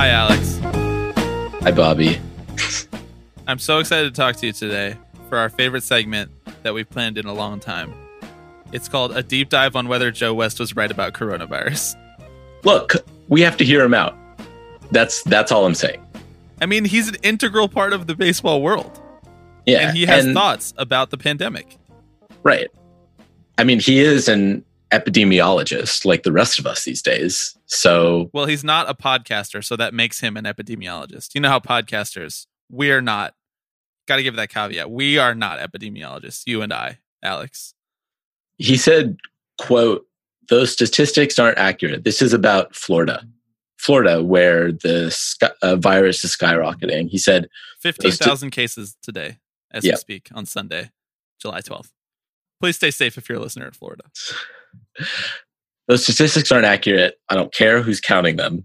Hi, Alex. Hi, Bobby. I'm so excited to talk to you today for our favorite segment that we've planned in a long time. It's called A Deep Dive on Whether Joe West Was Right About Coronavirus. Look, we have to hear him out. That's that's all I'm saying. I mean, he's an integral part of the baseball world. Yeah. And he has and- thoughts about the pandemic. Right. I mean, he is an epidemiologist like the rest of us these days. So, Well, he's not a podcaster, so that makes him an epidemiologist. You know how podcasters, we're not, got to give that caveat. We are not epidemiologists, you and I, Alex. he said, quote, those statistics aren't accurate. This is about Florida. Florida, where the sky, uh, virus is skyrocketing. He said, 15,000 cases today as Yeah. we speak on Sunday, July 12th. Please stay safe if you're a listener in Florida. Those statistics aren't accurate. I don't care who's counting them.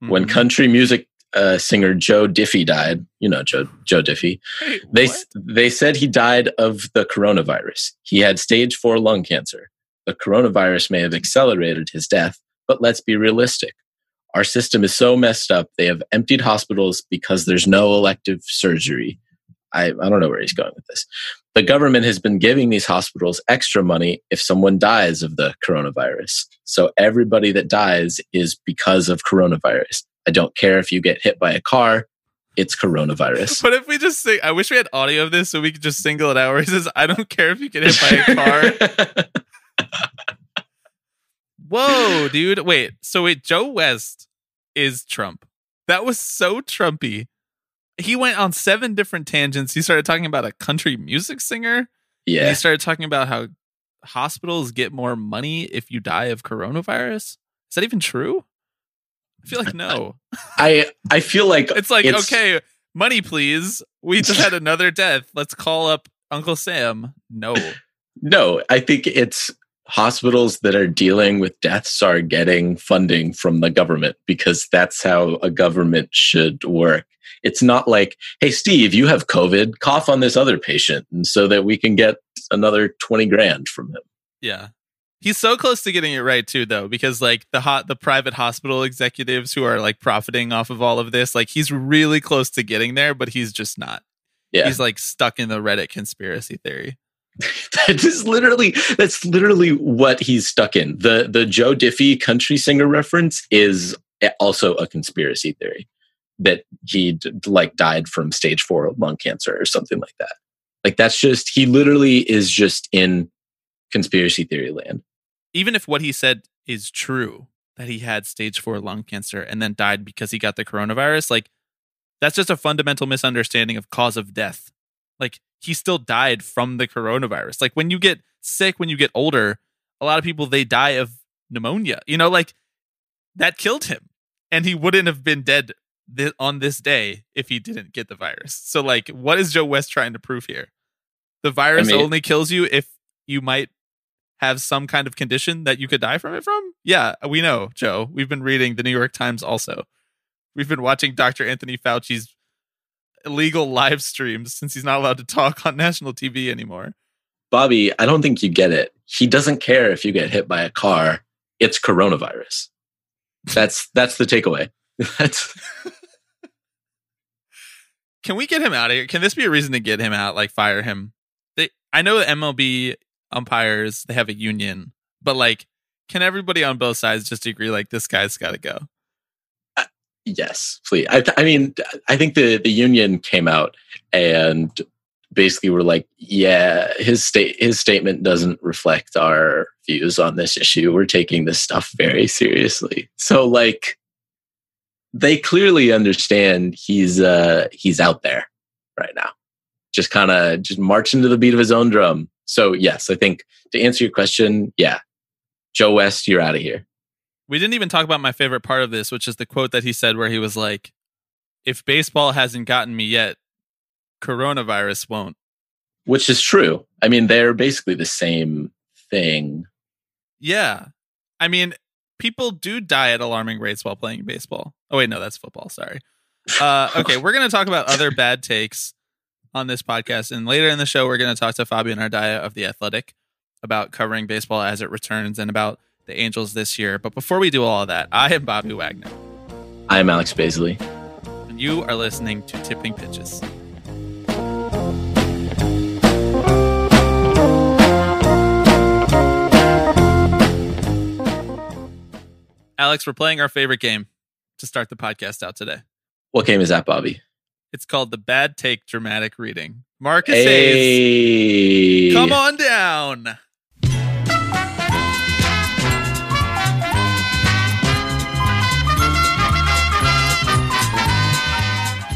When Mhm. country music uh, singer Joe Diffie died, you know Joe Joe Diffie, Hey, they what? they said he died of the coronavirus. He had stage 4 lung cancer. The coronavirus may have accelerated his death, but let's be realistic. Our system is so messed up. They have emptied hospitals because there's no elective surgery. I, I don't know where he's going with this. The government has been giving these hospitals extra money if someone dies of the coronavirus. So everybody that dies is because of coronavirus. I don't care if you get hit by a car, it's coronavirus. But if we just sing, I wish we had audio of this so we could just single it out where he says, I don't care if you get hit by a car. Whoa, dude. Wait, so wait, Joe West is Trump. That was so Trumpy. He went on seven different tangents. He started talking about a country music singer. Yeah. he started talking about how hospitals get more money if you die of coronavirus. Is that even true? I feel like no. I I feel like It's like, okay, money please. We just had another death. Let's call up Uncle Sam. No. No, I think it's hospitals that are dealing with deaths are getting funding from the government because that's how a government should work. It's not like, hey, Steve, you have COVID, cough on this other patient, and so that we can get another 20 grand from him. Yeah. He's so close to getting it right too though because like the hot the private hospital executives who are like profiting off of all of this like he's really close to getting there but he's just not. Yeah. He's like stuck in the Reddit conspiracy theory. that is literally that's literally what he's stuck in. The the Joe Diffie country singer reference is also a conspiracy theory that he like died from stage 4 lung cancer or something like that. Like that's just he literally is just in conspiracy theory land. Even if what he said is true that he had stage 4 lung cancer and then died because he got the coronavirus like that's just a fundamental misunderstanding of cause of death. Like he still died from the coronavirus. Like when you get sick, when you get older, a lot of people they die of pneumonia. You know, like that killed him, and he wouldn't have been dead th- on this day if he didn't get the virus. So, like, what is Joe West trying to prove here? The virus mean- only kills you if you might have some kind of condition that you could die from it from. Yeah, we know, Joe. We've been reading the New York Times also. We've been watching Dr. Anthony Fauci's illegal live streams since he's not allowed to talk on national TV anymore. Bobby, I don't think you get it. He doesn't care if you get hit by a car. It's coronavirus. That's that's the takeaway. That's Can we get him out of here? Can this be a reason to get him out? Like fire him? They, I know the MLB umpires they have a union, but like, can everybody on both sides just agree like this guy's got to go? Yes, please. I, I mean, I think the the union came out and basically were like, "Yeah, his state his statement doesn't reflect our views on this issue. We're taking this stuff very seriously." So, like, they clearly understand he's uh he's out there right now, just kind of just marching to the beat of his own drum. So, yes, I think to answer your question, yeah, Joe West, you're out of here. We didn't even talk about my favorite part of this, which is the quote that he said where he was like, If baseball hasn't gotten me yet, coronavirus won't. Which is true. I mean, they're basically the same thing. Yeah. I mean, people do die at alarming rates while playing baseball. Oh, wait, no, that's football. Sorry. Uh, okay, we're going to talk about other bad takes on this podcast. And later in the show, we're going to talk to Fabian Ardaya of The Athletic about covering baseball as it returns and about the Angels this year. But before we do all of that, I am Bobby Wagner. I'm Alex Baisley. And you are listening to Tipping Pitches. Alex, we're playing our favorite game to start the podcast out today. What game is that, Bobby? It's called the Bad Take Dramatic Reading. Marcus Hayes, Hey. come on down.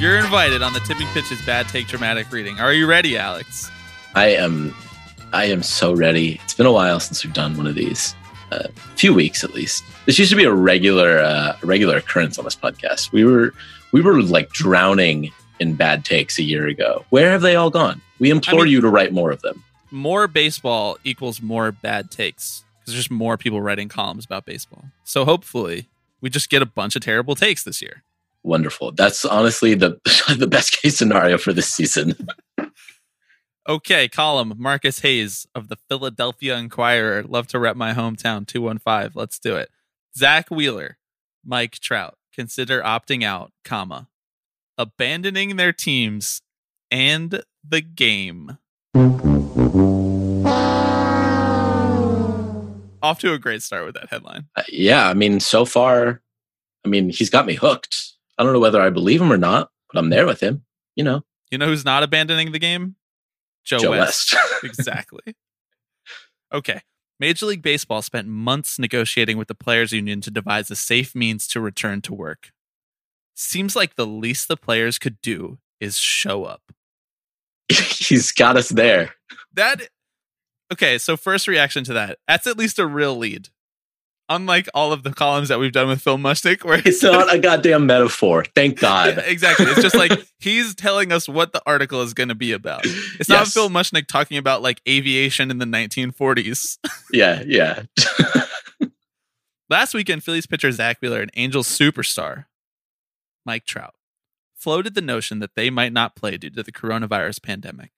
You're invited on the Tipping Pitches Bad Take Dramatic Reading. Are you ready, Alex? I am I am so ready. It's been a while since we've done one of these. A few weeks at least. This used to be a regular uh, regular occurrence on this podcast. We were we were like drowning in bad takes a year ago. Where have they all gone? We implore I mean- you to write more of them. More baseball equals more bad takes because there's just more people writing columns about baseball. So hopefully, we just get a bunch of terrible takes this year. Wonderful. That's honestly the the best case scenario for this season. Okay, column Marcus Hayes of the Philadelphia Inquirer. Love to rep my hometown 215. Let's do it. Zack Wheeler, Mike Trout consider opting out, comma, abandoning their teams and the game. Off to a great start with that headline. Uh, yeah, I mean, so far, I mean, he's got me hooked. I don't know whether I believe him or not, but I'm there with him. You know, You know who's not abandoning the game? Joe, Joe West. West. exactly. Okay. Major League Baseball spent months negotiating with the players' union to devise a safe means to return to work. Seems like the least the players could do is show up. he's got us there. That okay, so first reaction to that. That's at least a real lead. Unlike all of the columns that we've done with Phil Mushnick, where It's not a goddamn metaphor. Thank God. exactly. It's just like he's telling us what the article is going to be about. It's not Yes. Phil Mushnick talking about like aviation in the 1940s. Yeah, yeah. Last weekend, Phillies pitcher Zack Wheeler and Angels superstar Mike Trout floated the notion that they might not play due to the coronavirus pandemic.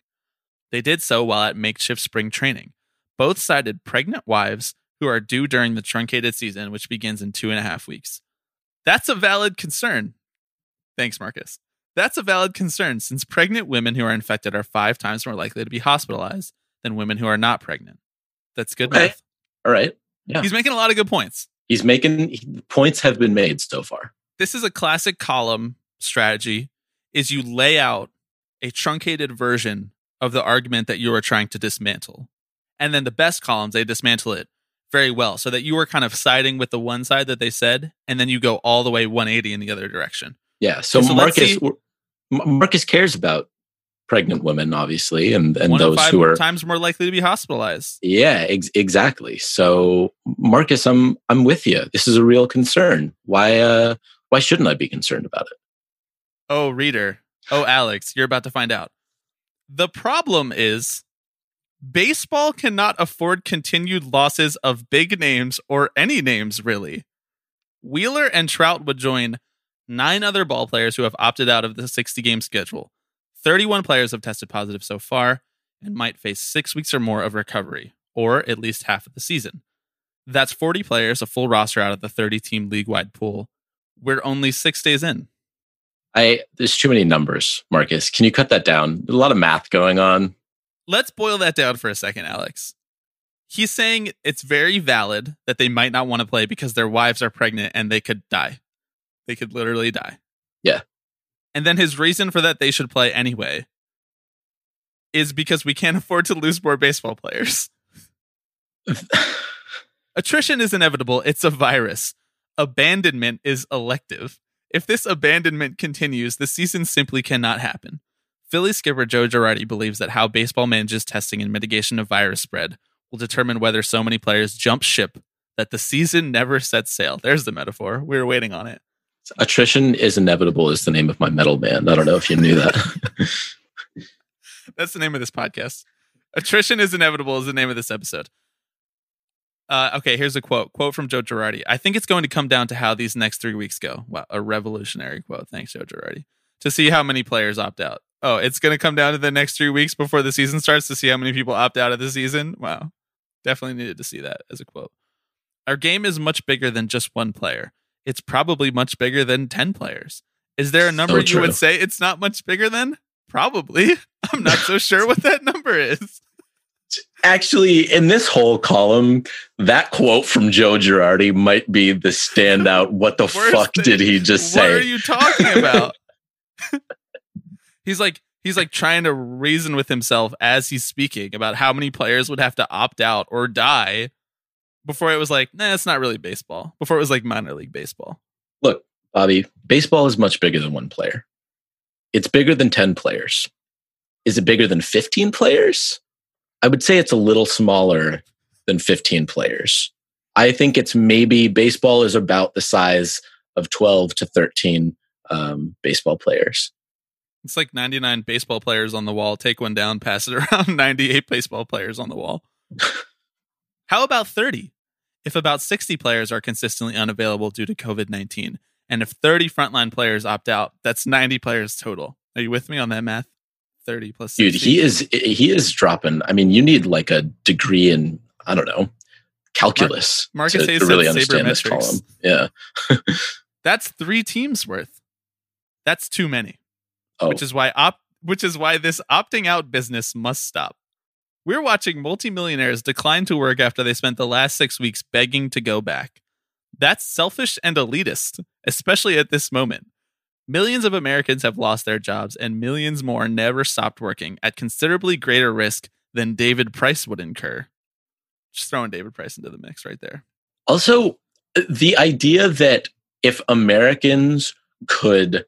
They did so while at makeshift spring training. Both cited pregnant wives who are due during the truncated season, which begins in two and a half weeks. That's a valid concern. Thanks, Marcus. That's a valid concern since pregnant women who are infected are five times more likely to be hospitalized than women who are not pregnant. That's good Okay. math. All right. Yeah. He's making a lot of good points. He's making he- points have been made so far. this is a classic column strategy is you lay out a truncated version of the argument that you are trying to dismantle and then the best columns they dismantle it very well so that you were kind of siding with the one side that they said and then you go all the way 180 in the other direction Yeah. So, So Marcus Marcus cares about pregnant women, obviously, and and those five who are times more likely to be hospitalized Yeah, ex- exactly. So, Marcus, I'm I'm with you. This is a real concern. Why uh why shouldn't I be concerned about it? oh reader oh alex you're about to find out the problem is baseball cannot afford continued losses of big names or any names really wheeler and trout would join nine other ball players who have opted out of the 60 game schedule 31 players have tested positive so far and might face six weeks or more of recovery or at least half of the season that's 40 players a full roster out of the 30 team league wide pool we're only six days in I there's too many numbers, Marcus. Can you cut that down? There's a lot of math going on. Let's boil that down for a second, Alex. He's saying it's very valid that they might not want to play because their wives are pregnant and they could die. They could literally die. Yeah. And then his reason for that they should play anyway is because we can't afford to lose more baseball players. Attrition is inevitable. It's a virus. Abandonment is elective. If this abandonment continues, the season simply cannot happen. Philly skipper Joe Girardi believes that how baseball manages testing and mitigation of virus spread will determine whether so many players jump ship that the season never sets sail. There's the metaphor. We were waiting on it. Attrition is inevitable is the name of my metal band. I don't know if you knew that. That's the name of this podcast. Attrition is inevitable is the name of this episode. Uh, okay, here's a quote. Quote from Joe Girardi. I think it's going to come down to how these next three weeks go. Wow, a revolutionary quote. Thanks, Joe Girardi. To see how many players opt out. Oh, it's going to come down to the next three weeks before the season starts to see how many people opt out of the season. Wow. Definitely needed to see that as a quote. Our game is much bigger than just one player. It's probably much bigger than 10 players. Is there a number So you would say it's not much bigger than? Probably. I'm not so sure what that number is. Actually, in this whole column, that quote from Joe Girardi might be the standout. What the Worst fuck thing- did he just What say? What are you talking about? he's like he's like trying to reason with himself as he's speaking about how many players would have to opt out or die before it was like, nah, it's not really baseball. Before it was like minor league baseball. Look, Bobby, baseball is much bigger than one player. It's bigger than 10 players. Is it bigger than 15 players? I would say it's a little smaller than 15 players. I think it's maybe baseball is about the size of 12 to 13 um, baseball players. It's like 99 baseball players on the wall. Take one down, pass it around. 98 baseball players on the wall. How about 30? If about 60 players are consistently unavailable due to COVID 19, and if 30 frontline players opt out, that's 90 players total. Are you with me on that math? 30 plus 60. Dude, he is he is dropping. I mean, you need like a degree in I don't know calculus Marcus to, Hayes to really understand this column. Yeah. That's three teams worth. That's too many. Oh, which is why op- which is why this opting out business must stop. We're watching multimillionaires decline to work after they spent the last 6 weeks begging to go back. That's selfish and elitist, especially at this moment. Millions of Americans have lost their jobs and millions more never stopped working at considerably greater risk than David Price would incur. Just throwing David Price into the mix right there. Also, the idea that if Americans could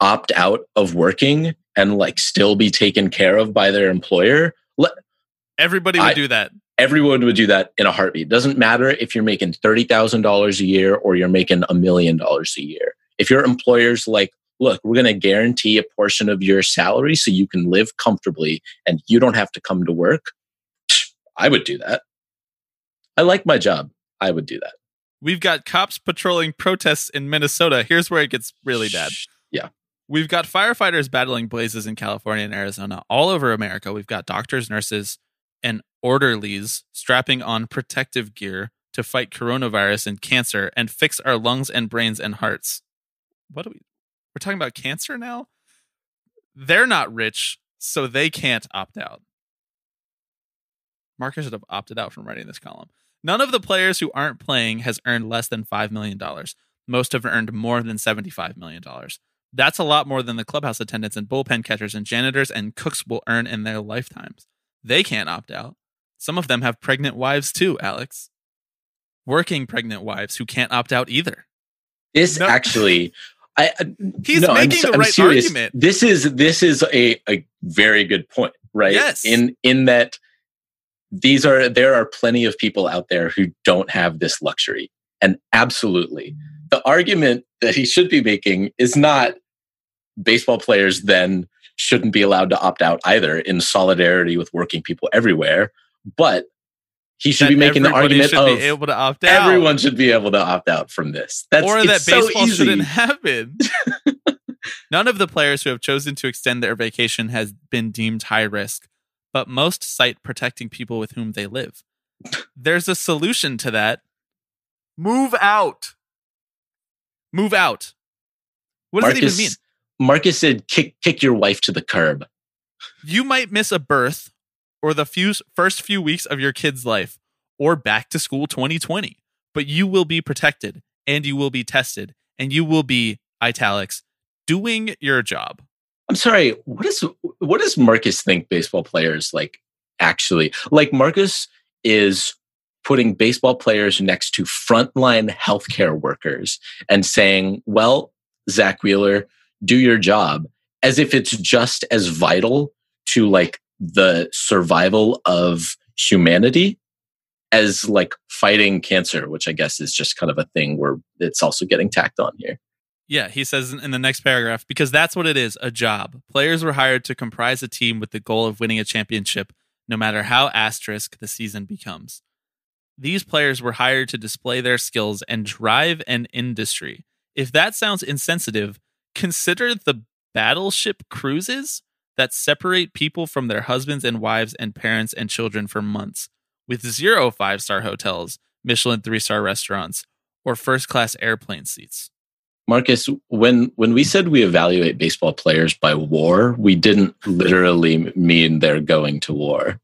opt out of working and like still be taken care of by their employer, let, Everybody would I- do that. everyone would do that in a heartbeat. It Doesn't matter if you're making $30,000 a year or you're making a million dollars a year. If your employer's like, look, we're going to guarantee a portion of your salary so you can live comfortably and you don't have to come to work, I would do that. I like my job. I would do that. We've got cops patrolling protests in Minnesota. Here's where it gets really bad. We've got firefighters battling blazes in California and Arizona. All over America, we've got doctors, nurses, and orderlies strapping on protective gear to fight coronavirus and cancer and fix our lungs and brains and hearts. What are we? We're talking about cancer now? They're not rich, so they can't opt out. Marcus should have opted out from writing this column. None of the players who aren't playing has earned less than $5 million. Most have earned more than $75 million. That's a lot more than the clubhouse attendants and bullpen catchers and janitors and cooks will earn in their lifetimes. They can't opt out. Some of them have pregnant wives too, Alex. Working pregnant wives who can't opt out either. This No. actually, I, I- He's no, I'm making the I'm right serious. argument. This is this is a, a very good point, right? Yes. In in that these are there are plenty of people out there who don't have this luxury, and absolutely, the argument that he should be making is not baseball players then shouldn't be allowed to opt out either in solidarity with working people everywhere, but he should be making the argument should of be able to opt out. everyone should be able to opt out from this. That's or that baseball easy. shouldn't happen. None of the players who have chosen to extend their vacation has been deemed high risk, but most cite protecting people with whom they live. There's a solution to that. Move out. Move out. What does it even mean? Marcus said, "Kick kick your wife to the curb." You might miss a birth or the few first few weeks of your kid's life or back to school 2020, but you will be protected and you will be tested and you will be italics doing your job. I'm sorry. What is what does Marcus think baseball players like actually like? Marcus is putting baseball players next to frontline healthcare workers and saying, "Well, Zack Wheeler, do your job," as if it's just as vital to like the survival of humanity as like fighting cancer, which I guess is just kind of a thing where it's also getting tacked on here. Yeah, he says in the next paragraph, because that's what it is a job. Players were hired to comprise a team with the goal of winning a championship, no matter how asterisk the season becomes. These players were hired to display their skills and drive an industry. If that sounds insensitive, consider the battleship cruises that separate people from their husbands and wives and parents and children for months, with zero five star hotels, Michelin three star restaurants, or first class airplane seats. Marcus, when when we said we evaluate baseball players by war, we didn't literally mean they're going to war.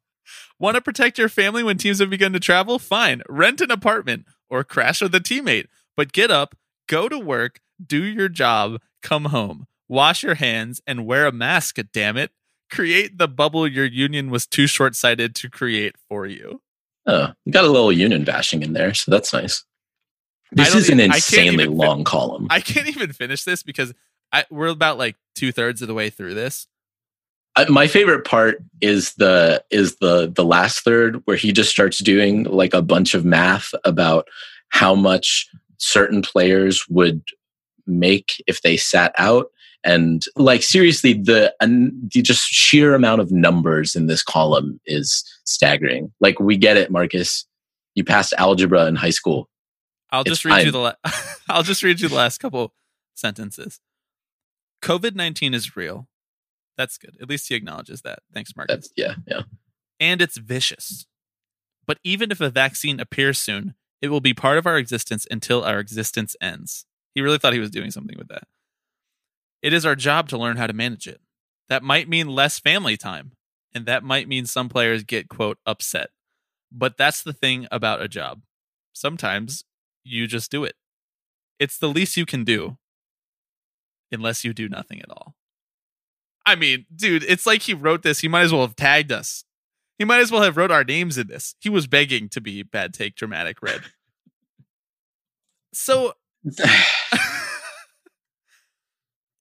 Want to protect your family when teams have begun to travel? Fine. Rent an apartment or crash with a teammate. But get up, go to work, do your job, come home, wash your hands, and wear a mask, damn it. Create the bubble your union was too short sighted to create for you. Oh, you got a little union bashing in there, so that's nice. This is an insanely long fin- column. I can't even finish this because I, we're about like two thirds of the way through this. Uh, my favorite part is the is the the last third where he just starts doing like a bunch of math about how much certain players would make if they sat out and like seriously the, the just sheer amount of numbers in this column is staggering like we get it marcus you passed algebra in high school I'll just read you the la- I'll just read you the last couple sentences. COVID nineteen is real. That's good. At least he acknowledges that. Thanks, Marcus. That's, yeah, yeah. And it's vicious. But even if a vaccine appears soon, it will be part of our existence until our existence ends. He really thought he was doing something with that. It is our job to learn how to manage it. That might mean less family time, and that might mean some players get, quote, upset. But that's the thing about a job. Sometimes you just do it. It's the least you can do unless you do nothing at all. I mean, dude, it's like he wrote this. He might as well have tagged us. He might as well have wrote our names in this. He was begging to be bad take dramatic red. so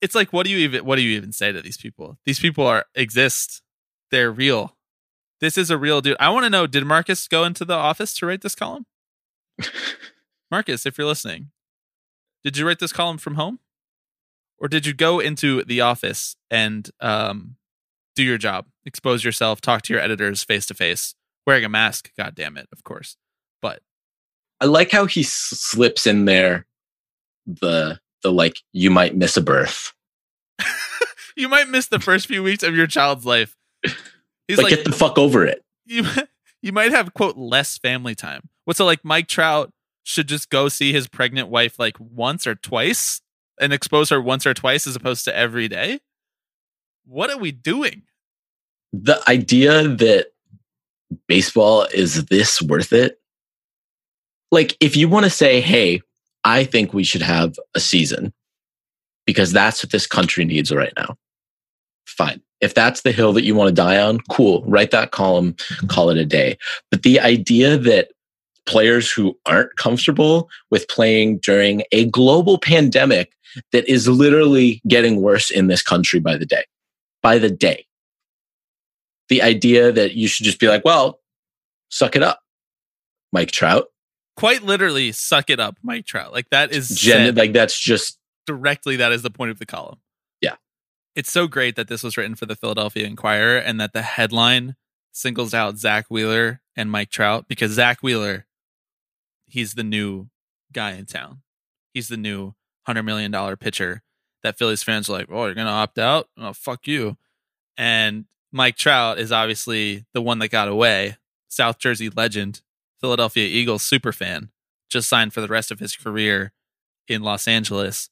it's like what do you even what do you even say to these people? These people are exist. They're real. This is a real dude. I want to know did Marcus go into the office to write this column? Marcus, if you're listening, did you write this column from home? Or did you go into the office and um, do your job, expose yourself, talk to your editors face to face, wearing a mask? God damn it, of course. But I like how he slips in there the the like you might miss a birth. you might miss the first few weeks of your child's life. He's but like, get the fuck over it. You you might have quote less family time. What's it like? Mike Trout should just go see his pregnant wife like once or twice and expose her once or twice as opposed to every day? What are we doing? The idea that baseball is this worth it? Like, if you want to say, hey, I think we should have a season because that's what this country needs right now, fine. If that's the hill that you want to die on, cool. Write that column, call it a day. But the idea that players who aren't comfortable with playing during a global pandemic that is literally getting worse in this country by the day. By the day. The idea that you should just be like, well, suck it up, Mike Trout. Quite literally, suck it up, Mike Trout. Like that is Gen- like that's just directly that is the point of the column. Yeah. It's so great that this was written for the Philadelphia Inquirer and that the headline singles out Zack Wheeler and Mike Trout because Zack Wheeler he's the new guy in town. He's the new hundred million dollar pitcher that Phillies fans are like, oh, you're gonna opt out? Oh, fuck you. And Mike Trout is obviously the one that got away. South Jersey legend, Philadelphia Eagles super fan, just signed for the rest of his career in Los Angeles.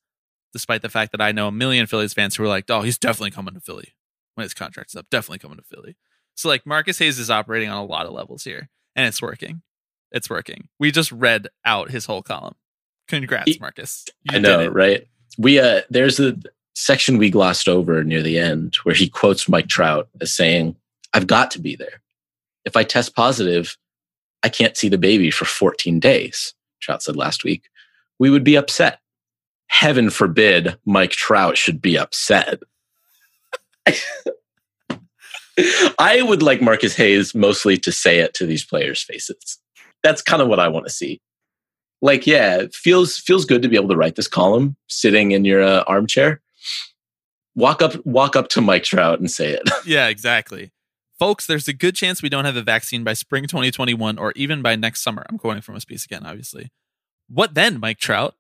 Despite the fact that I know a million Phillies fans who are like, oh, he's definitely coming to Philly when his contract's up. Definitely coming to Philly. So like Marcus Hayes is operating on a lot of levels here, and it's working. It's working. We just read out his whole column. Congrats, Marcus. You I know, right? We uh there's a section we glossed over near the end where he quotes Mike Trout as saying, I've got to be there. If I test positive, I can't see the baby for 14 days, Trout said last week. We would be upset. Heaven forbid Mike Trout should be upset. I would like Marcus Hayes mostly to say it to these players' faces that's kind of what I want to see. Like, yeah, feels feels good to be able to write this column sitting in your uh, armchair. Walk up, walk up to Mike Trout and say it. yeah, exactly. Folks, there's a good chance we don't have a vaccine by spring 2021 or even by next summer. I'm quoting from a piece again, obviously. What then, Mike Trout?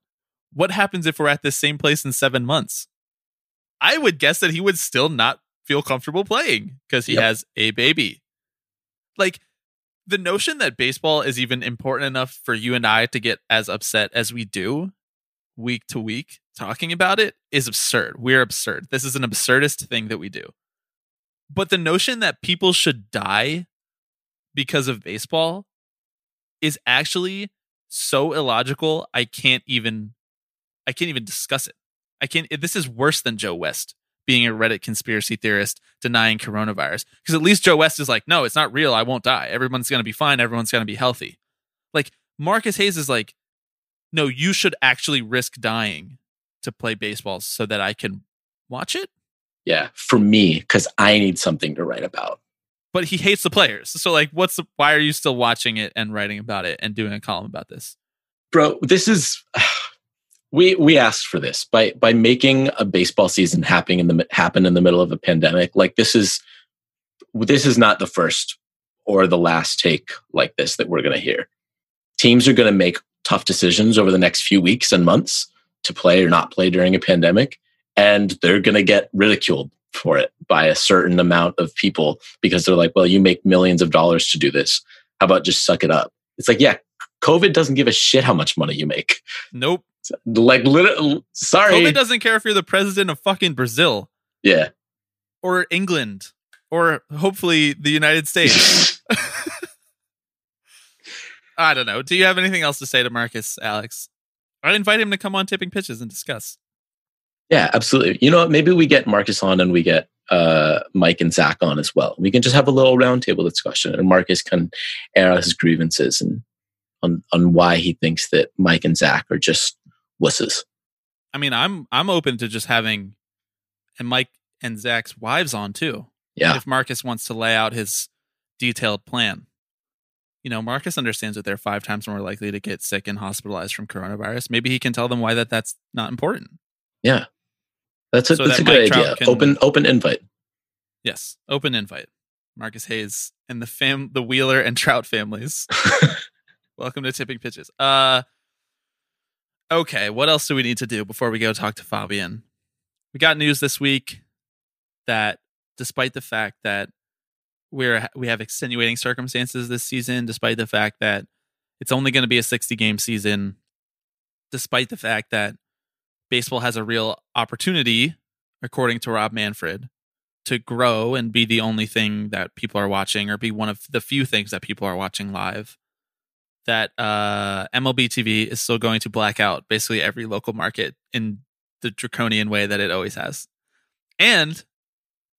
What happens if we're at this same place in seven months? I would guess that he would still not feel comfortable playing because he yep. has a baby. Like, the notion that baseball is even important enough for you and I to get as upset as we do week to week talking about it is absurd. We're absurd. This is an absurdist thing that we do. But the notion that people should die because of baseball is actually so illogical. I can't even I can't even discuss it. I can't this is worse than Joe West being a Reddit conspiracy theorist denying coronavirus. Because at least Joe West is like, no, it's not real. I won't die. Everyone's going to be fine. Everyone's going to be healthy. Like Marcus Hayes is like, no, you should actually risk dying to play baseball so that I can watch it. Yeah, for me, because I need something to write about. But he hates the players. So, like, what's the, why are you still watching it and writing about it and doing a column about this? Bro, this is we we asked for this by by making a baseball season happening in the happen in the middle of a pandemic. Like this is this is not the first or the last take like this that we're going to hear. Teams are going to make tough decisions over the next few weeks and months to play or not play during a pandemic, and they're going to get ridiculed for it by a certain amount of people because they're like, "Well, you make millions of dollars to do this. How about just suck it up?" It's like, yeah, COVID doesn't give a shit how much money you make. Nope. Like, literally, sorry. COVID doesn't care if you're the president of fucking Brazil. Yeah. Or England. Or hopefully the United States. I don't know. Do you have anything else to say to Marcus, Alex? I'd invite him to come on tipping pitches and discuss. Yeah, absolutely. You know what? Maybe we get Marcus on and we get uh, Mike and Zack on as well. We can just have a little roundtable discussion, and Marcus can air out his grievances and on on why he thinks that Mike and Zack are just wusses. I mean, I'm I'm open to just having and Mike and Zack's wives on too. Yeah. If Marcus wants to lay out his detailed plan. You know, Marcus understands that they're five times more likely to get sick and hospitalized from coronavirus. Maybe he can tell them why that that's not important. Yeah. That's a, so that's that a good idea. Can, open open invite. Yes, open invite. Marcus Hayes and the fam the Wheeler and Trout families. Welcome to Tipping Pitches. Uh Okay, what else do we need to do before we go talk to Fabian? We got news this week that despite the fact that we're we have extenuating circumstances this season, despite the fact that it's only going to be a 60 game season, despite the fact that baseball has a real opportunity, according to Rob Manfred, to grow and be the only thing that people are watching or be one of the few things that people are watching live that uh, MLB TV is still going to black out basically every local market in the draconian way that it always has. And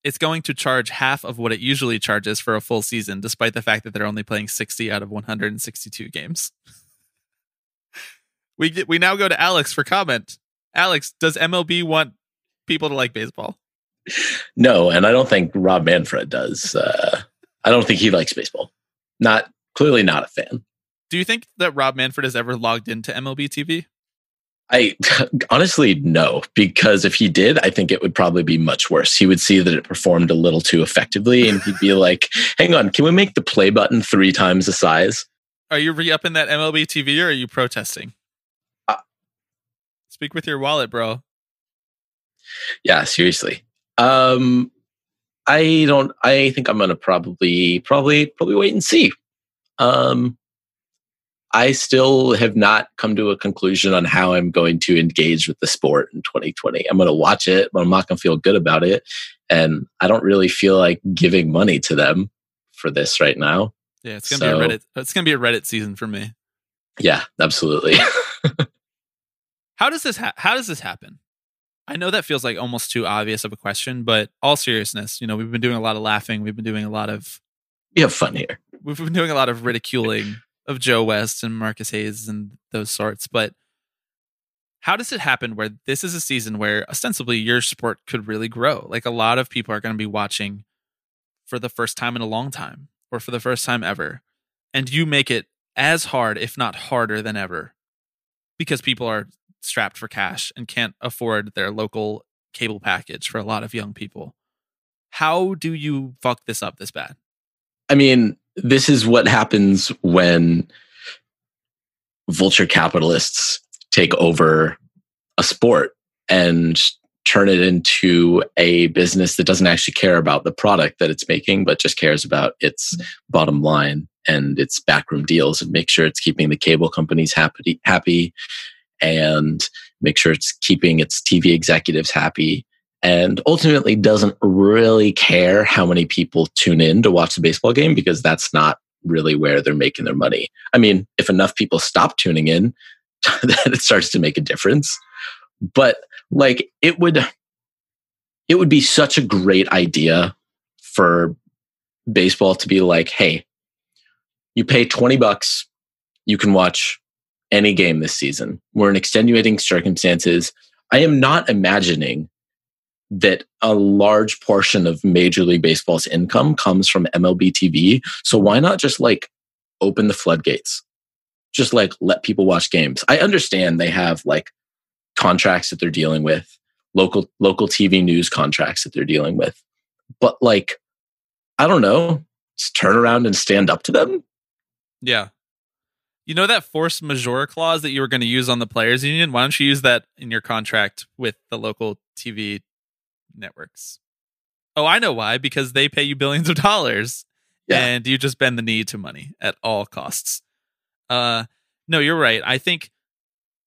it's going to charge half of what it usually charges for a full season, despite the fact that they're only playing 60 out of 162 games. we get, we now go to Alex for comment. Alex, does MLB want people to like baseball? No, and I don't think Rob Manfred does. Uh, I don't think he likes baseball. Not clearly not a fan. Do you think that Rob Manfred has ever logged into MLB TV? I honestly no, because if he did, I think it would probably be much worse. He would see that it performed a little too effectively, and he'd be like, "Hang on, can we make the play button three times the size?" Are you re-upping that MLB TV, or are you protesting? Speak with your wallet, bro. Yeah, seriously. Um, I don't. I think I'm gonna probably, probably, probably wait and see. Um, I still have not come to a conclusion on how I'm going to engage with the sport in 2020. I'm going to watch it, but I'm not going to feel good about it. And I don't really feel like giving money to them for this right now. Yeah, it's going to so, be a Reddit. It's going to be a Reddit season for me. Yeah, absolutely. how does this ha- how does this happen? I know that feels like almost too obvious of a question, but all seriousness, you know, we've been doing a lot of laughing. We've been doing a lot of we have fun here. We've been doing a lot of ridiculing of Joe West and Marcus Hayes and those sorts. But how does it happen where this is a season where ostensibly your sport could really grow? Like a lot of people are going to be watching for the first time in a long time or for the first time ever. And you make it as hard, if not harder than ever, because people are strapped for cash and can't afford their local cable package for a lot of young people. How do you fuck this up this bad? I mean, this is what happens when vulture capitalists take over a sport and turn it into a business that doesn't actually care about the product that it's making, but just cares about its mm. bottom line and its backroom deals and make sure it's keeping the cable companies happy, happy and make sure it's keeping its TV executives happy and ultimately doesn't really care how many people tune in to watch the baseball game because that's not really where they're making their money. I mean, if enough people stop tuning in, then it starts to make a difference. But like it would it would be such a great idea for baseball to be like, hey, you pay 20 bucks, you can watch any game this season. We're in extenuating circumstances. I am not imagining that a large portion of Major League Baseball's income comes from MLB TV. So why not just like open the floodgates? Just like let people watch games. I understand they have like contracts that they're dealing with, local local TV news contracts that they're dealing with. But like I don't know, just turn around and stand up to them. Yeah. You know that force majeure clause that you were going to use on the players union? Why don't you use that in your contract with the local TV networks? Oh, I know why. Because they pay you billions of dollars, Yeah. and you just bend the knee to money at all costs. Uh, no, you're right. I think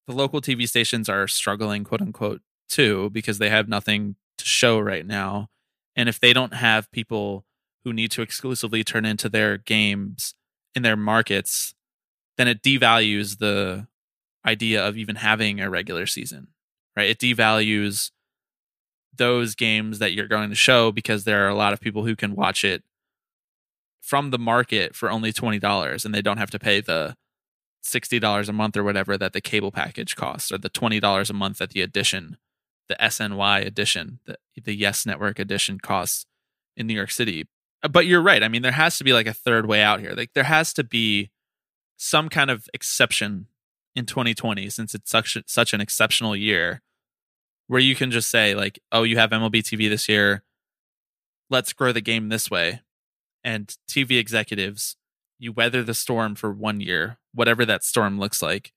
the local TV stations are struggling, quote unquote, too, because they have nothing to show right now. And if they don't have people who need to exclusively turn into their games in their markets, then it devalues the idea of even having a regular season, right? It devalues those games that you're going to show because there are a lot of people who can watch it from the market for only $20 and they don't have to pay the $60 a month or whatever that the cable package costs or the $20 a month that the edition the SNY edition the, the Yes Network edition costs in New York City. Uh, but you're right. I mean there has to be like a third way out here. Like there has to be some kind of exception in 2020 since it's such such an exceptional year where you can just say like oh you have MLB TV this year. Let's grow the game this way. And TV executives you weather the storm for one year whatever that storm looks like.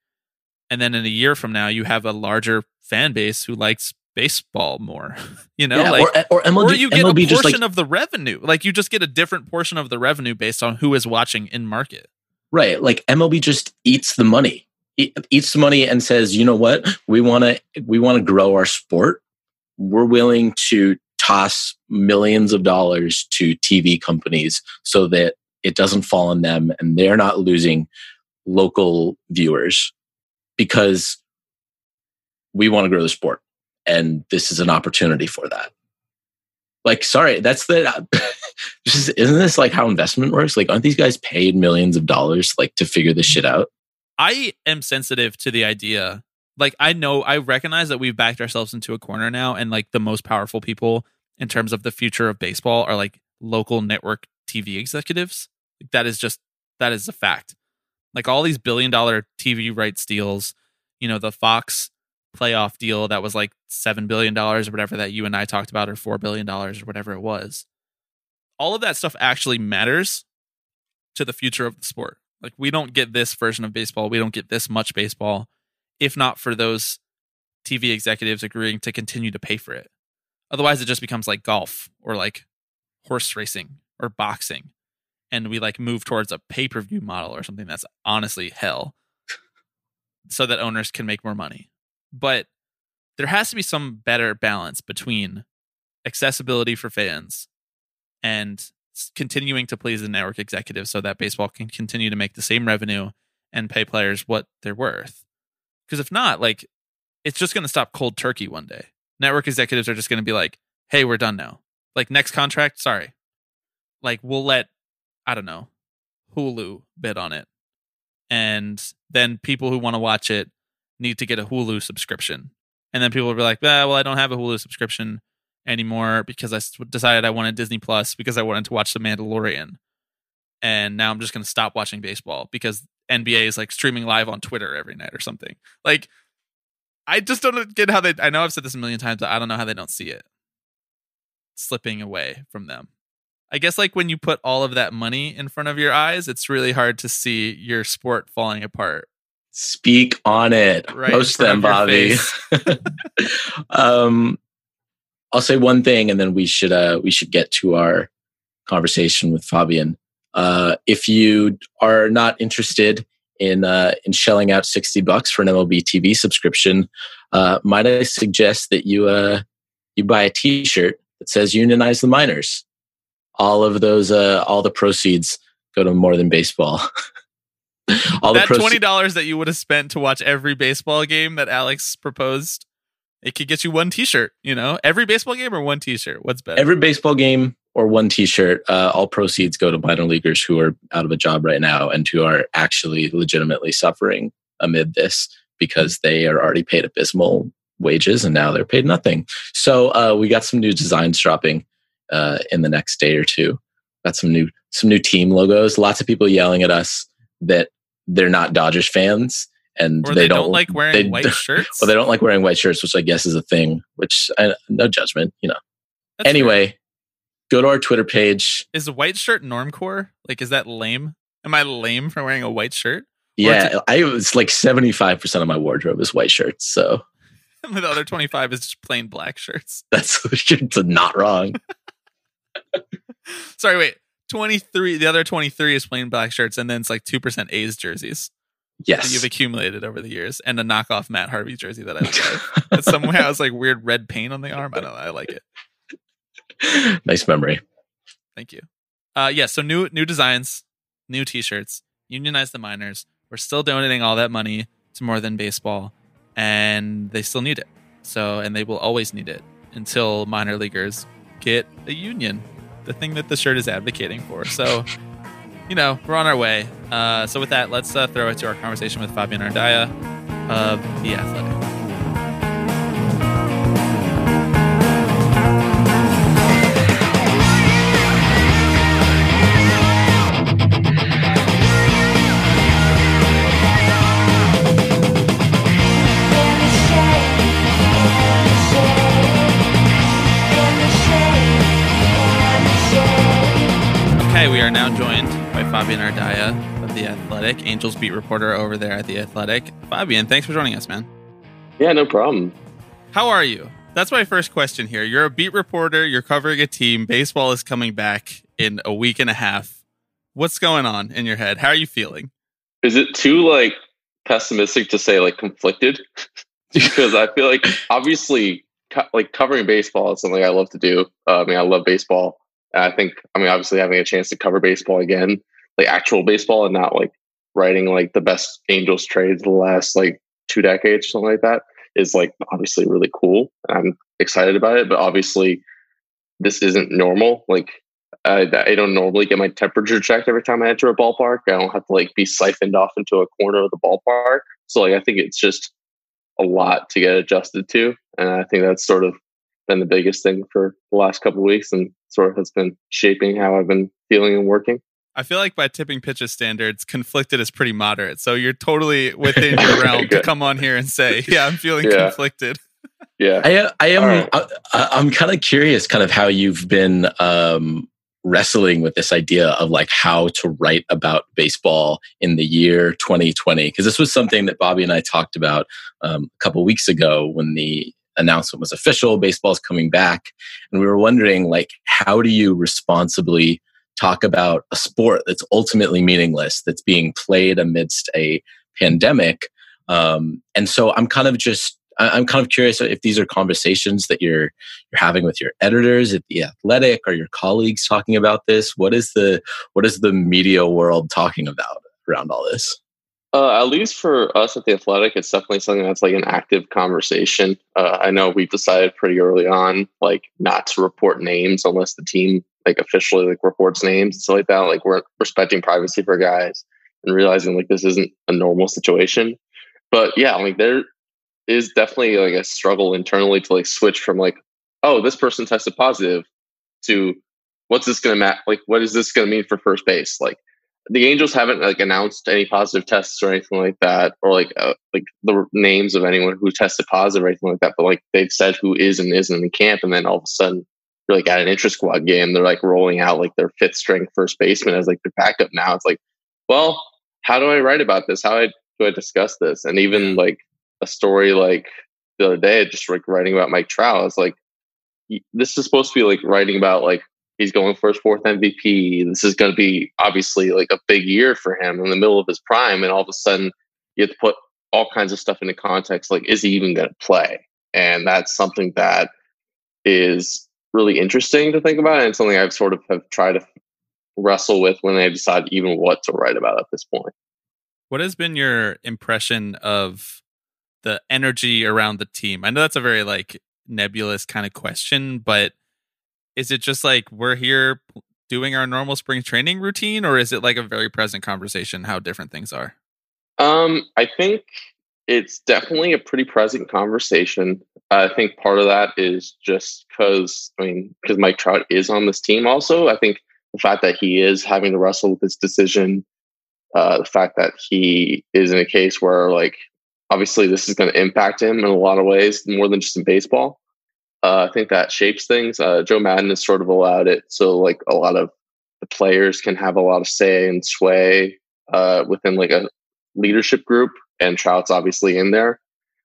And then in a year from now you have a larger fan base who likes baseball more you know Yeah, like or, or MLB, or you get MLB a portion like of the revenue like you just get a different portion of the revenue based on who is watching in market Right. Like MLB just eats the money. Eats the money and says, "You know what? We want to we want to grow our sport. We're willing to toss millions of dollars to TV companies so that it doesn't fall on them and they're not losing local viewers because we want to grow the sport and this is an opportunity for that." Like, sorry, that's the is, isn't this like how investment works? Like, aren't these guys paid millions of dollars like to figure this shit out? I am sensitive to the idea. Like I know I recognize that we've backed ourselves into a corner now and like the most powerful people in terms of the future of baseball are like local network TV executives. Like, that is just that is a fact. Like all these billion dollar TV rights deals, you know, the Fox playoff deal that was like 7 billion dollars or whatever that you and I talked about or 4 billion dollars or whatever it was. All of that stuff actually matters to the future of the sport. Like we don't get this version of baseball, we don't get this much baseball if not for those TV executives agreeing to continue to pay for it. Otherwise it just becomes like golf or like horse racing or boxing and we like move towards a pay-per-view model or something that's honestly hell so that owners can make more money. But there has to be some better balance between accessibility for fans and continuing to please the network executives so that baseball can continue to make the same revenue and pay players what they're worth. Because if not, like it's just going to stop cold turkey one day. Network executives are just going to be like, "Hey, we're done now. Like next contract, sorry. Like we'll let I don't know, Hulu bid on it. And then people who want to watch it need to get a Hulu subscription. And then people will be like, ah, well, I don't have a Hulu subscription anymore because I decided I wanted Disney Plus because I wanted to watch The Mandalorian. And now I'm just going to stop watching baseball because NBA is like streaming live on Twitter every night or something. Like, I just don't get how they. I know I've said this a million times, but I don't know how they don't see it slipping away from them. I guess like when you put all of that money in front of your eyes, it's really hard to see your sport falling apart. Speak on it. Right Post them, Bobby. um, I'll say one thing, and then we should uh, we should get to our conversation with Fabian. Uh, if you are not interested in uh, in shelling out sixty bucks for an MLB TV subscription, uh, might I suggest that you uh, you buy a T-shirt that says "Unionize the Minors." All of those, uh, all the proceeds go to more than baseball. all that the proce- twenty dollars that you would have spent to watch every baseball game that Alex proposed, it could get you one T-shirt. You know, every baseball game or one T-shirt. What's better? every baseball game or one T-shirt. Uh, all proceeds go to minor leaguers who are out of a job right now and who are actually legitimately suffering amid this because they are already paid abysmal wages and now they're paid nothing. So uh, we got some new designs dropping uh, in the next day or two. Got some new some new team logos. Lots of people yelling at us that they're not Dodgers fans and or they, don't, like wearing they- white shirts. Well, they don't like wearing white shirts, which I guess is a thing. Which I, no judgment, you know. That's fair. anyway, go to our Twitter page. is white shirt normcore? Like, is that lame? Am I lame for wearing a white shirt? Yeah, I it's like seventy five percent of my wardrobe is white shirts, so the other twenty five is just plain black shirts. that's it's not wrong. Sorry, wait. 23 the other 23 is plain black shirts and then it's like 2% A's jerseys Yes, you've accumulated over the years and a knockoff Matt Harvey jersey that I love. it somehow has like weird red paint on the arm. I don't know. I like it. nice memory. Thank you. Uh yeah, so new new designs, new t-shirts, unionize the minors. We're still donating all that money to more than baseball and they still need it. So and they will always need it until minor leaguers get a union, the thing that the shirt is advocating for. So you know, we're on our way. Uh, so with that, let's uh, throw it to our conversation with Fabian Ardaya of The Athletic. Fabian Ardaya of The Athletic, Angels beat reporter over there at The Athletic. Fabian, thanks for joining us, man. Yeah, no problem. How are you? That's my first question here. You're a beat reporter, you're covering a team, baseball is coming back in a week and a half. What's going on in your head? How are you feeling? Is it too like pessimistic to say like conflicted? because I feel like obviously co- like covering baseball is something I love to do. Uh, I mean, I love baseball. And I think I mean obviously having a chance to cover baseball again, like actual baseball, and not like writing like the best Angels trades the last like two decades or something like that is like obviously really cool. I'm excited about it, but obviously this isn't normal. Like I, I don't normally get my temperature checked every time I enter a ballpark. I don't have to like be siphoned off into a corner of the ballpark. So like I think it's just a lot to get adjusted to, and I think that's sort of been the biggest thing for the last couple weeks, and sort of has been shaping how I've been feeling and working. I feel like by tipping pitches standards, conflicted is pretty moderate. So you're totally within your realm to come on here and say, "Yeah, I'm feeling Yeah. conflicted." Yeah, I, uh, I am. All right. I, I- I'm kind of curious, kind of how you've been um, wrestling with this idea of like how to write about baseball in the year 2020, because this was something that Bobby and I talked about um, a couple weeks ago when the announcement was official. Baseball's coming back, and we were wondering like how do you responsibly talk about a sport that's ultimately meaningless, that's being played amidst a pandemic. Um, and so I'm kind of just I'm kind of curious if these are conversations that you're you're having with your editors at the Athletic or your colleagues talking about this. What is the what is the media world talking about around all this? Uh, at least for us at the Athletic, it's definitely something that's like an active conversation. Uh, I know we've decided pretty early on, like not to report names unless the team like officially like reports names and stuff like that. Like we're respecting privacy for guys and realizing like this isn't a normal situation. But yeah, like there is definitely like a struggle internally to like switch from like, oh, this person tested positive to what's this to ma- like what is this to mean for first base? Like the Angels haven't like announced any positive tests or anything like that, or like uh, like the names of anyone who tested positive or anything like that. But like they've said who is and isn't in camp, and then all of a sudden like at an intra squad game, they're like rolling out like their fifth string first baseman as like their backup. Now it's like, well, how do I write about this? How do I discuss this? And even like a story like the other day, just like writing about Mike Trout, it's like this is supposed to be like writing about like he's going for his fourth MVP. This is going to be obviously like a big year for him in the middle of his prime, and all of a sudden you have to put all kinds of stuff into context. Like, is he even going to play? And that's something that is really interesting to think about, and something I've sort of have tried to wrestle with when I decide even what to write about at this point. What has been your impression of the energy around the team? I know that's a very like nebulous kind of question, but is it just like we're here doing our normal spring training routine or is it like a very present conversation how different things are? Um, I think it's definitely a pretty present conversation. I think part of that is just because I mean, because Mike Trout is on this team. Also, I think the fact that he is having to wrestle with this decision, uh, the fact that he is in a case where like obviously this is going to impact him in a lot of ways more than just in baseball. Uh, I think that shapes things. Uh, Joe Maddon has sort of allowed it so like a lot of the players can have a lot of say and sway uh, within like a leadership group, and Trout's obviously in there.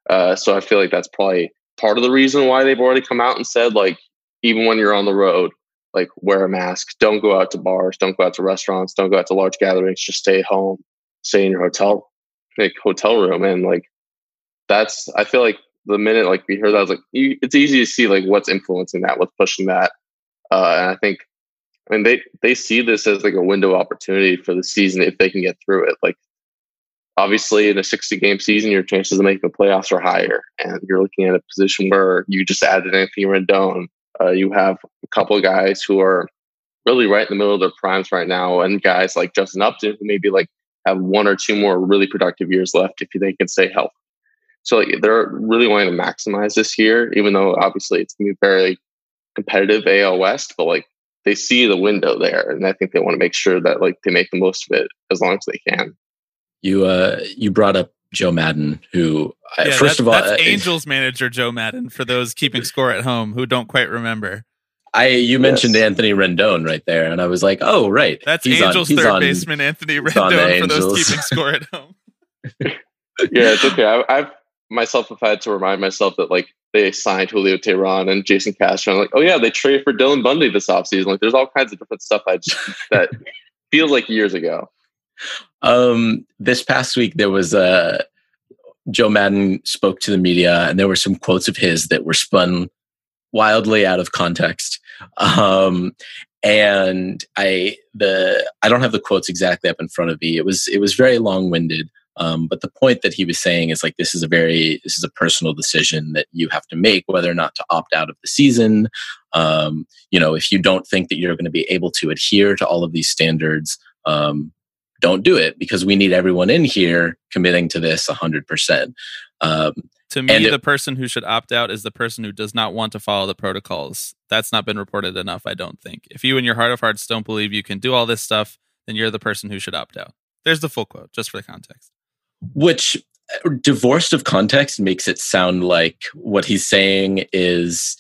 Uh, so I feel like that's probably part of the reason why they've already come out and said like even when you're on the road, like wear a mask, don't go out to bars, don't go out to restaurants, don't go out to large gatherings, just stay home, stay in your hotel like hotel room, and like that's I feel like the minute like we heard that, I was like, you, it's easy to see like what's influencing that, what's pushing that. Uh, and I think, I mean, they they see this as like a window opportunity for the season if they can get through it. Like, obviously, in a sixty game season, your chances of making the playoffs are higher, and you're looking at a position where you just added Anthony Rendon. Uh, you have a couple of guys who are really right in the middle of their primes right now, and guys like Justin Upton who maybe like have one or two more really productive years left if they can stay healthy. So like, they're really wanting to maximize this year, even though obviously it's going to be very competitive AL West, but like they see the window there, and I think they want to make sure that like they make the most of it as long as they can. You uh you brought up Joe Maddon, who yeah, first that, of all, that's uh, Angels manager Joe Maddon for those keeping score at home who don't quite remember. I you mentioned Anthony Rendon right there, and I was like, oh right, That's He's Angels he's third on- baseman Anthony he's on the Rendon for those keeping score at home. yeah, it's okay. I, I've myself have had to remind myself that like they signed Julio Teheran and Jason Castro. I'm like, oh yeah, they traded for Dylan Bundy this offseason. Like, there's all kinds of different stuff I just that feels like years ago. Um, this past week there was uh, Joe Maddon spoke to the media, and there were some quotes of his that were spun wildly out of context. Um, and I the I don't have the quotes exactly up in front of me. It was it was very long winded. Um, but the point that he was saying is like this is a very this is a personal decision that you have to make whether or not to opt out of the season. Um, you know, if you don't think that you're going to be able to adhere to all of these standards, um, don't do it because we need everyone in here committing to this 100%. Um, To me, it- the person who should opt out is the person who does not want to follow the protocols. That's not been reported enough, I don't think. If you in your heart of hearts don't believe you can do all this stuff, then you're the person who should opt out. There's the full quote, just for the context. which uh, divorced of context makes it sound like what he's saying is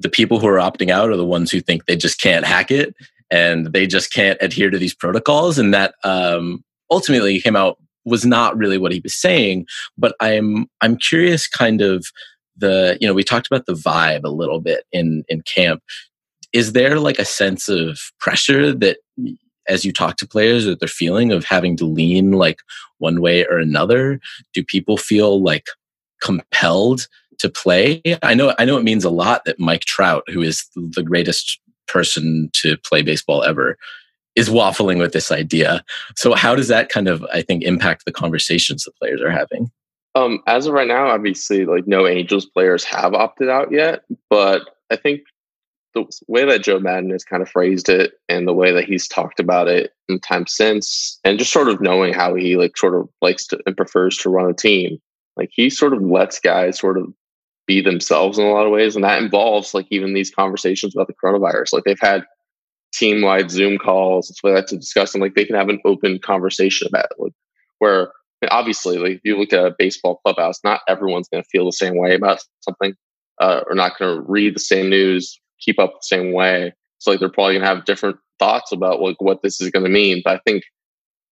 the people who are opting out are the ones who think they just can't hack it and they just can't adhere to these protocols and that um, ultimately came out was not really what he was saying but i'm i'm curious kind of the you know we talked about the vibe a little bit in in camp. Is there like a sense of pressure that as you talk to players that they're feeling of having to lean like one way or another? Do people feel like compelled to play? I know i know it means a lot that mike trout who is the greatest person to play baseball ever is waffling with this idea. So how does that kind of i think impact the conversations the players are having? Um, as of right now, obviously, like no Angels players have opted out yet, but I think the way that Joe Maddon has kind of phrased it and the way that he's talked about it in time since, and just sort of knowing how he like sort of likes to and prefers to run a team, like he sort of lets guys sort of be themselves in a lot of ways, and that involves like even these conversations about the coronavirus. Like they've had team wide Zoom calls and stuff like that to discuss and like they can have an open conversation about it. Like, where obviously, like if you look at a baseball clubhouse, not everyone's going to feel the same way about something, uh, or not going to read the same news, keep up the same way. So like they're probably going to have different thoughts about like what this is going to mean. But I think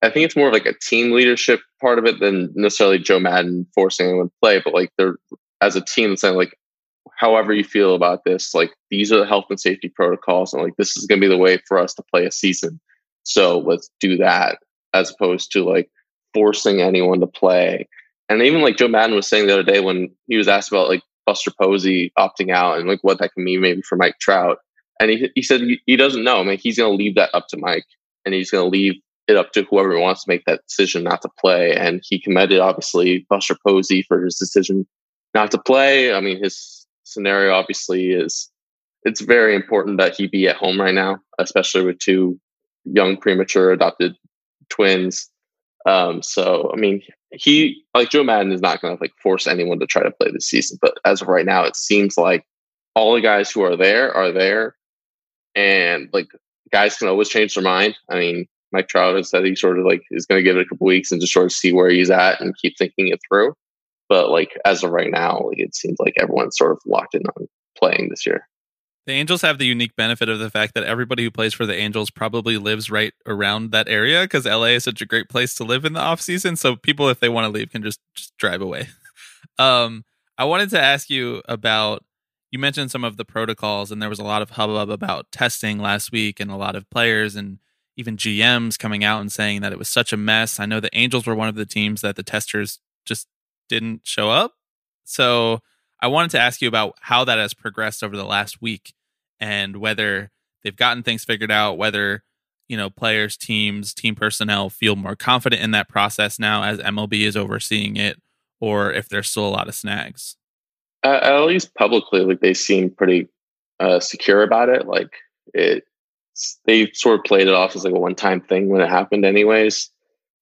I think it's more of like a team leadership part of it than necessarily Joe Maddon forcing anyone to play. But like they're as a team saying like, however you feel about this, like these are the health and safety protocols, and like this is going to be the way for us to play a season. So let's do that as opposed to like forcing anyone to play. And even like Joe Maddon was saying the other day when he was asked about like Buster Posey opting out and like what that can mean maybe for Mike Trout. And he, he said he, doesn't know. I mean, he's going to leave that up to Mike and he's going to leave it up to whoever wants to make that decision not to play. And he commended obviously Buster Posey for his decision not to play. I mean, his scenario obviously is it's very important that he be at home right now, especially with two young premature adopted twins. Um, so I mean, he like Joe Maddon is not going to like force anyone to try to play this season, but as of right now, it seems like all the guys who are there are there, and like guys can always change their mind. I mean, Mike Trout has said he sort of like is going to give it a couple weeks and just sort of see where he's at and keep thinking it through. But like as of right now, like it seems like everyone's sort of locked in on playing this year. The Angels have the unique benefit of the fact that everybody who plays for the Angels probably lives right around that area because LA is such a great place to live in the off season. So people, if they want to leave, can just just drive away. um, I wanted to ask you about. You mentioned some of the protocols, and there was a lot of hubbub about testing last week, and a lot of players and even GMs coming out and saying that it was such a mess. I know the Angels were one of the teams that the testers just didn't show up. So I wanted to ask you about how that has progressed over the last week and whether they've gotten things figured out, whether you know players, teams, team personnel feel more confident in that process now as MLB is overseeing it, or if there's still a lot of snags. Uh, at least publicly, like they seem pretty uh, secure about it. Like it they sort of played it off as like a one time thing when it happened, anyways.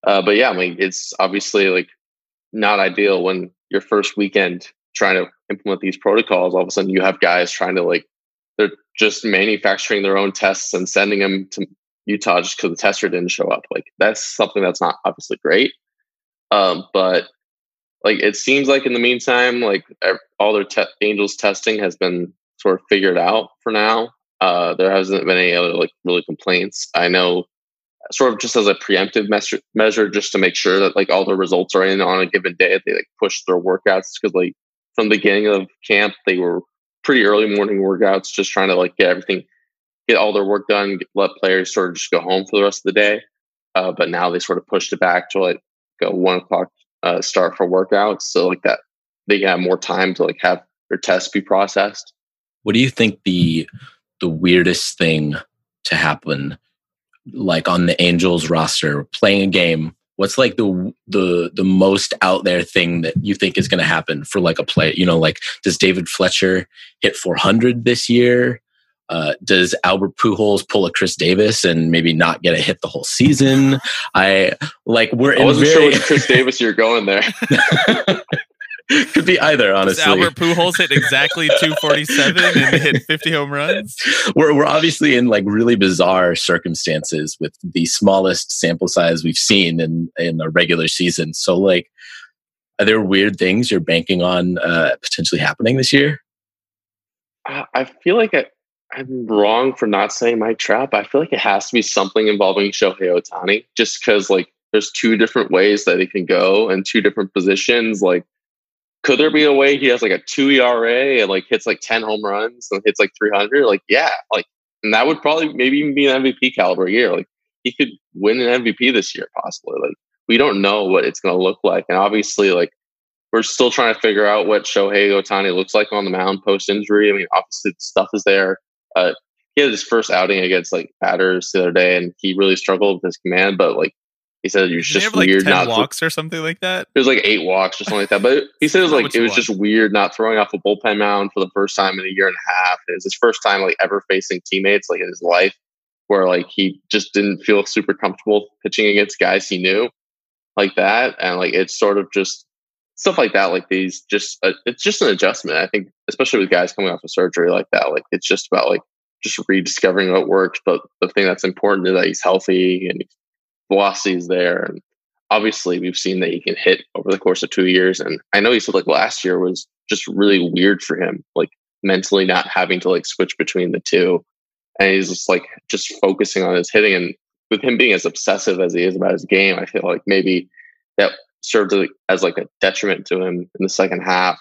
Uh, but yeah, I mean, it's obviously like not ideal when your first weekend trying to implement these protocols. All of a sudden, you have guys trying to like they're just manufacturing their own tests and sending them to Utah just because the tester didn't show up. Like that's something that's not obviously great. Um, but like it seems like in the meantime, like all their te- Angels testing has been sort of figured out for now. Uh, there hasn't been any other like really complaints. I know, sort of just as a preemptive measure, measure, just to make sure that like all the results are in on a given day. They like push their workouts because like from the beginning of camp they were pretty early morning workouts, just trying to like get everything, get all their work done, let players sort of just go home for the rest of the day. Uh, but now they sort of pushed it back to like a one o'clock uh, start for workouts, so like that they have more time to like have their tests be processed. What do you think the the weirdest thing to happen like on the Angels roster playing a game what's like the the the most out there thing that you think is going to happen for like a play you know like does David Fletcher hit 400 this year uh, does Albert Pujols pull a Chris Davis and maybe not get a hit the whole season? I like we're. I wasn't very... sure which Chris Davis you're going there. Could be either, honestly. Does Albert Pujols hit exactly 247 and hit 50 home runs? We're, we're obviously in like really bizarre circumstances with the smallest sample size we've seen in, in a regular season. So, like, are there weird things you're banking on uh, potentially happening this year? I feel like I, I'm wrong for not saying Mike Trout. I feel like it has to be something involving Shohei Ohtani, just because like there's two different ways that it can go and two different positions. Like could there be a way he has like a two ERA and like hits like 10 home runs and hits like 300? Like, yeah, like, and that would probably maybe even be an MVP caliber year. Like, he could win an MVP this year, possibly. Like, we don't know what it's going to look like. And obviously, like, we're still trying to figure out what Shohei Ohtani looks like on the mound post injury. I mean, obviously, stuff is there. Uh, he had his first outing against like batters the other day, and he really struggled with his command. But like he said it was just like weird not walks or something like that. It was like eight walks or something like that. But he said it was like it was just weird not throwing off a bullpen mound for the first time in a year and a half. It was his first time like ever facing teammates like in his life where like he just didn't feel super comfortable pitching against guys he knew like that. And like it's sort of just stuff like that. Like these just uh, it's just an adjustment. I think especially with guys coming off of surgery like that. Like it's just about like just rediscovering what works. But the thing that's important is that he's healthy and velocity is there. And obviously, we've seen that he can hit over the course of two years. And I know he said like last year was just really weird for him, like mentally not having to like switch between the two. And he's just like just focusing on his hitting. And with him being as obsessive as he is about his game, I feel like maybe that served as like a detriment to him in the second half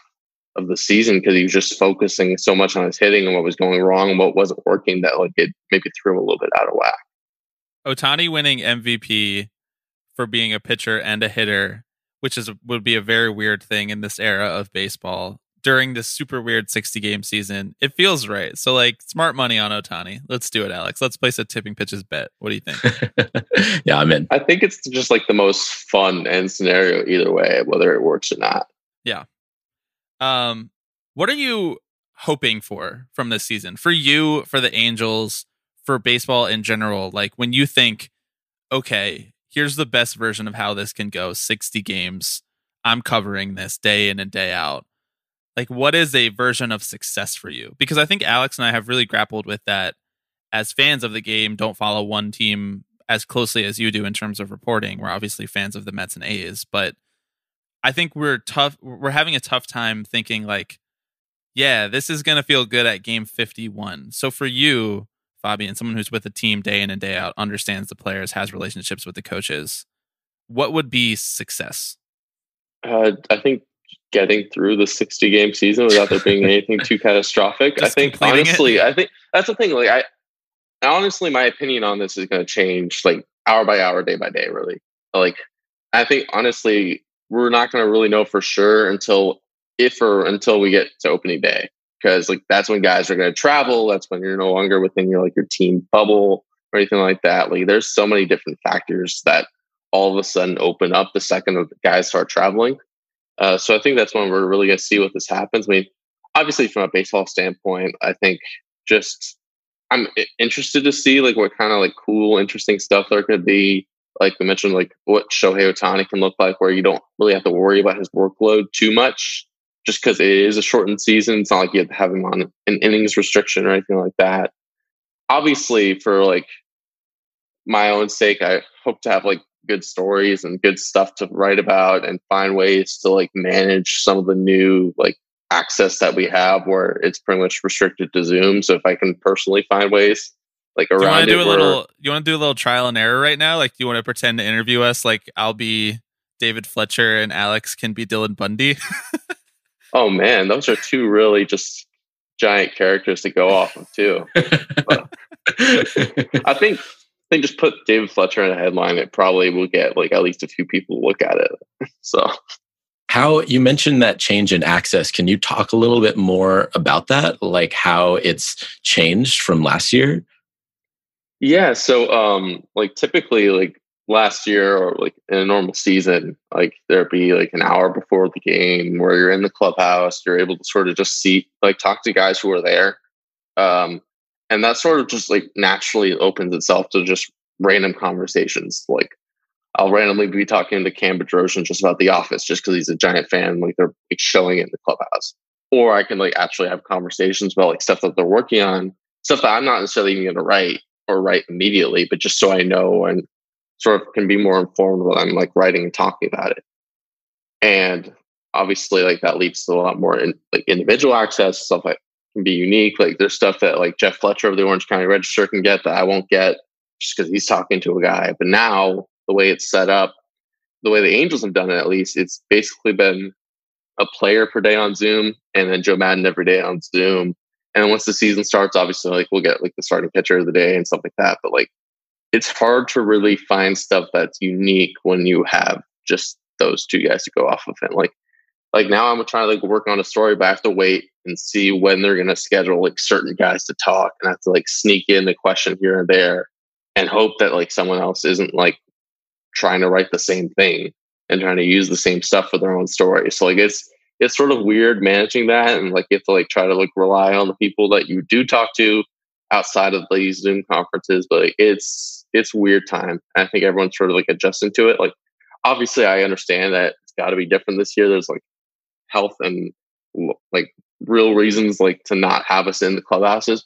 of the season because he was just focusing so much on his hitting and what was going wrong and what wasn't working that like it maybe threw him a little bit out of whack. Ohtani winning MVP for being a pitcher and a hitter, which is would be a very weird thing in this era of baseball during this super weird 60 game season. It feels right. So like smart money on Ohtani. Let's do it, Alex. Let's place a tipping pitches bet. What do you think? yeah, I'm in. I think it's just like the most fun end scenario either way, whether it works or not. Yeah. Um, what are you hoping for from this season? For you, for the Angels, for baseball in general? Like when you think, okay, here's the best version of how this can go 60 games. I'm covering this day in and day out. Like, what is a version of success for you? Because I think Alex and I have really grappled with that as fans of the game, don't follow one team as closely as you do in terms of reporting. We're obviously fans of the Mets and A's, but I think we're tough. We're having a tough time thinking like, yeah, this is going to feel good at game 51. So for you, Fabian, someone who's with the team day in and day out, understands the players, has relationships with the coaches, what would be success? Uh, I think getting through the 60 game season without there being anything too catastrophic. I think honestly, it. I think that's the thing. Like I, honestly, my opinion on this is going to change like hour by hour, day by day. Really, like I think honestly, we're not going to really know for sure until if or until we get to opening day because like that's when guys are going to travel that's when you're no longer within your like your team bubble or anything like that. Like there's so many different factors that all of a sudden open up the second the guys start traveling. Uh, so i think that's when we're really going to see what this happens. I mean obviously from a baseball standpoint i think just i'm interested to see like what kind of like cool interesting stuff there could be. Like we mentioned, like what Shohei Ohtani can look like, where you don't really have to worry about his workload too much, just because it is a shortened season. It's not like you have to have him on an innings restriction or anything like that. Obviously, for like my own sake, I hope to have like good stories and good stuff to write about and find ways to like manage some of the new like access that we have where it's pretty much restricted to Zoom. So if I can personally find ways like around. You want to do a little? You want to do a little trial and error right now? Like, do you want to pretend to interview us? Like, I'll be David Fletcher and Alex can be Dylan Bundy. oh man, those are two really just giant characters to go off of too. I think I think just put David Fletcher in a headline. It probably will get like at least a few people look at it. So. How you mentioned that change in access. Can you talk a little bit more about that? Like how it's changed from last year? Yeah. So, um, like typically, like last year or like in a normal season, like there'd be like an hour before the game where you're in the clubhouse, you're able to sort of just see, like, talk to guys who are there. Um, and that sort of just like naturally opens itself to just random conversations. Like, I'll randomly be talking to Cam Bedrosian just about The Office, just because he's a giant fan. Like, they're like, showing it in the clubhouse. Or I can like actually have conversations about like stuff that they're working on, stuff that I'm not necessarily even going to write or write immediately, but just so I know and sort of can be more informed when I'm like writing and talking about it. And obviously, like that leads to a lot more in, like individual access stuff that can be unique. Like there's stuff that like Jeff Fletcher of the Orange County Register can get that I won't get just because he's talking to a guy. But now the way it's set up, the way the Angels have done it, at least, it's basically been a player per day on Zoom and then Joe Maddon every day on Zoom. And once the season starts, obviously, like we'll get like the starting pitcher of the day and stuff like that. But like, it's hard to really find stuff that's unique when you have just those two guys to go off of. And like, like now I'm trying to like work on a story, but I have to wait and see when they're going to schedule like certain guys to talk, and I have to like sneak in a question here and there, and hope that like someone else isn't like trying to write the same thing and trying to use the same stuff for their own story. So like it's it's sort of weird managing that and like you have to like try to like rely on the people that you do talk to outside of these zoom conferences but like, it's it's weird time i think everyone's sort of like adjusting to it like obviously i understand that it's got to be different this year there's like health and like real reasons like to not have us in the clubhouses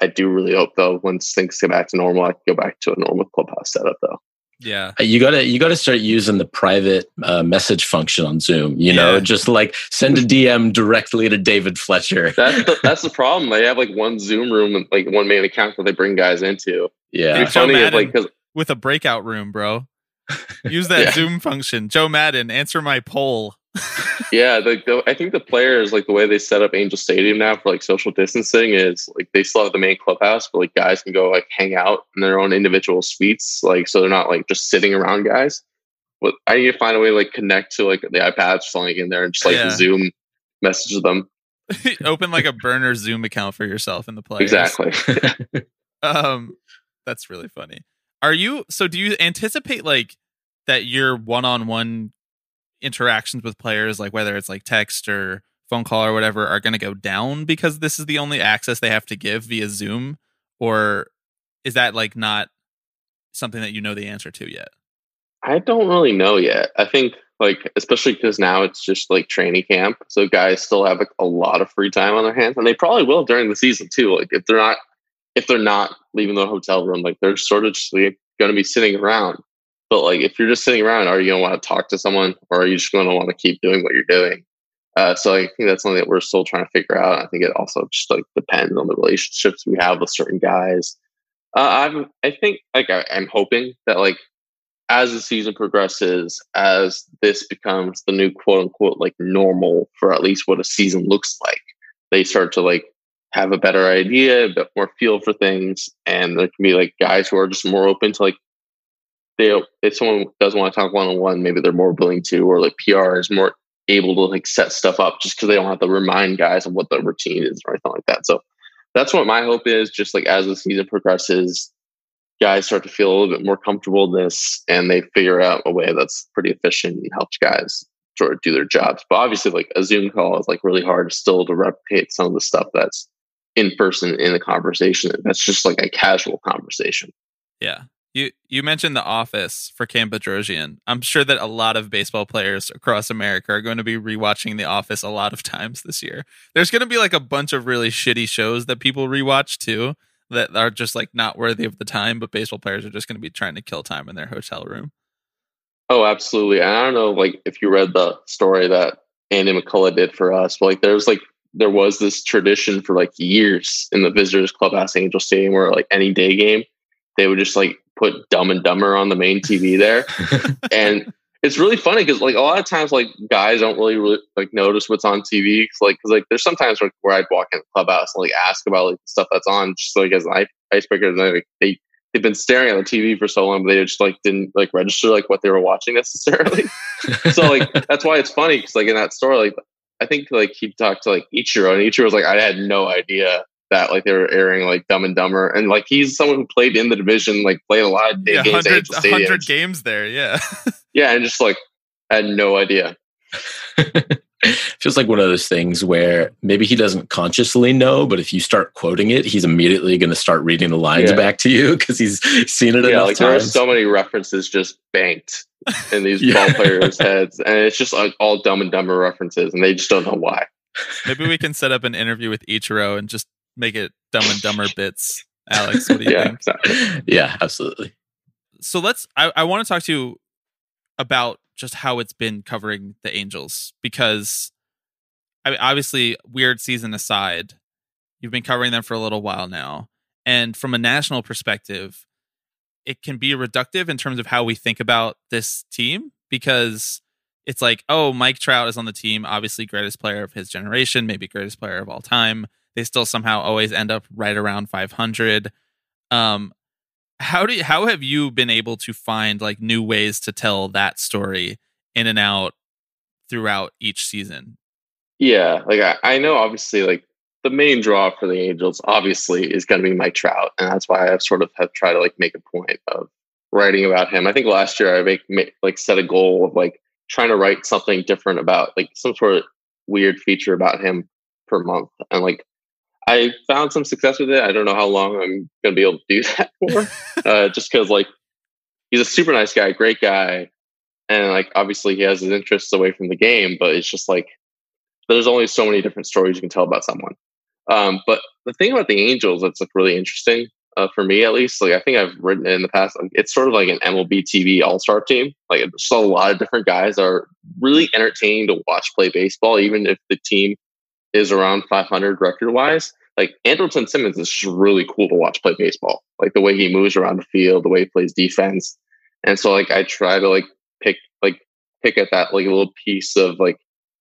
I do really hope though once things get back to normal, I can go back to a normal clubhouse setup though. Yeah. You gotta you gotta start using the private uh, message function on Zoom. You know, Yeah. just like send a DM directly to David Fletcher. That's the, that's the problem. They have like one Zoom room and like one main account that they bring guys into. Yeah, It'd Joe funny Maddon. like because With a breakout room, bro. Use that Yeah. Zoom function. Joe Maddon, answer my poll. Yeah, the, the, I think the players like the way they set up Angel Stadium now for like social distancing is like they still have the main clubhouse, but like guys can go like hang out in their own individual suites, like so they're not like just sitting around guys. But I need to find a way to like connect to like the iPads or something in there and just like Yeah. Zoom message them. Open like a burner Zoom account for yourself in the players. Exactly. Um, that's really funny. Are you so? Do you anticipate like that your one-on-one interactions with players, like whether it's like text or phone call or whatever, are going to go down because this is the only access they have to give via Zoom, or is that like not something that you know the answer to yet? I don't really know yet. I think like especially because now it's just like training camp, so guys still have like a lot of free time on their hands, and they probably will during the season too. Like if they're not if they're not leaving the hotel room, like they're sort of just going to be sitting around. But like if you're just sitting around, are you going to want to talk to someone, or are you just going to want to keep doing what you're doing? Uh, so I think that's something that we're still trying to figure out. I think it also just like depends on the relationships we have with certain guys. Uh, I'm I think like I, I'm hoping that like as the season progresses, as this becomes the new quote unquote like normal for at least what a season looks like, they start to like have a better idea, a bit more feel for things, and there can be like guys who are just more open to like they if someone does want to talk one on one, maybe they're more willing to, or like PR is more able to like set stuff up just because they don't have to remind guys of what the routine is or anything like that. So that's what my hope is. Just like as the season progresses, guys start to feel a little bit more comfortable in this and they figure out a way that's pretty efficient and helps guys sort of do their jobs. But obviously like a Zoom call is like really hard still to replicate some of the stuff that's in person in a conversation. That's just like a casual conversation. Yeah. You you mentioned the office for Cam Bedrosian. I'm sure that a lot of baseball players across America are going to be rewatching The Office a lot of times this year. There's going to be like a bunch of really shitty shows that people rewatch too that are just like not worthy of the time, but baseball players are just going to be trying to kill time in their hotel room. Oh, absolutely. And I don't know like if you read the story that Andy McCullough did for us, but like there's like there was this tradition for like years in the visitors clubhouse Angel Stadium where like any day game, they would just like put Dumb and Dumber on the main TV there. and it's really funny because like a lot of times like guys don't really, really like notice what's on TV. 'Cause, like because like there's sometimes where, where I'd walk in the clubhouse and like ask about like the stuff that's on just like as an ice- icebreaker. And like they they've been staring at the TV for so long, but they just like didn't like register like what they were watching necessarily. so like that's why it's funny because like in that story, like I think like he talked to like Ichiro, and Ichiro was like, I had no idea that like they were airing like Dumb and Dumber, and like he's someone who played in the division, like played a lot of Yeah, games 100, Angel Stadium. 100 games there. Yeah. Yeah, and just like had no idea. Feels like one of those things where maybe he doesn't consciously know, but if you start quoting it, he's immediately going to start reading the lines Yeah. back to you because he's seen it Yeah, enough like there are so many references just banked in these Yeah. ball players' heads, and it's just like all Dumb and Dumber references, and they just don't know why. Maybe we can set up an interview with Ichiro and just make it Dumb and Dumber bits. Alex, what do you Yeah, think? exactly. yeah, absolutely. so let's I, I want to talk to you about just how it's been covering the angels because I mean, obviously weird season aside you've been covering them for a little while now and from a national perspective it can be reductive in terms of how we think about this team because it's like oh mike trout is on the team obviously greatest player of his generation maybe greatest player of all time. They still somehow always end up right around 500 um how do you, how have you been able to find like new ways to tell that story in and out throughout each season? Yeah, like I, I know obviously like the main draw for the Angels obviously is going to be Mike Trout, and that's why I've sort of have tried to like make a point of writing about him. I think last year I make, make like set a goal of like trying to write something different about like some sort of weird feature about him per month, and like I found some success with it. I don't know how long I'm going to be able to do that for, uh, just because like he's a super nice guy, great guy, and like obviously he has his interests away from the game, but it's just like there's only so many different stories you can tell about someone. Um, but the thing about the Angels that's like really interesting uh, for me, at least, like I think I've written it in the past, like, it's sort of like an MLB TV All Star team. Like it's a lot of different guys are really entertaining to watch play baseball, even if the team is around 500 record wise. Like Andrelton Simmons is just really cool to watch play baseball. Like the way he moves around the field, the way he plays defense, and so like I try to like pick like pick at that like little piece of like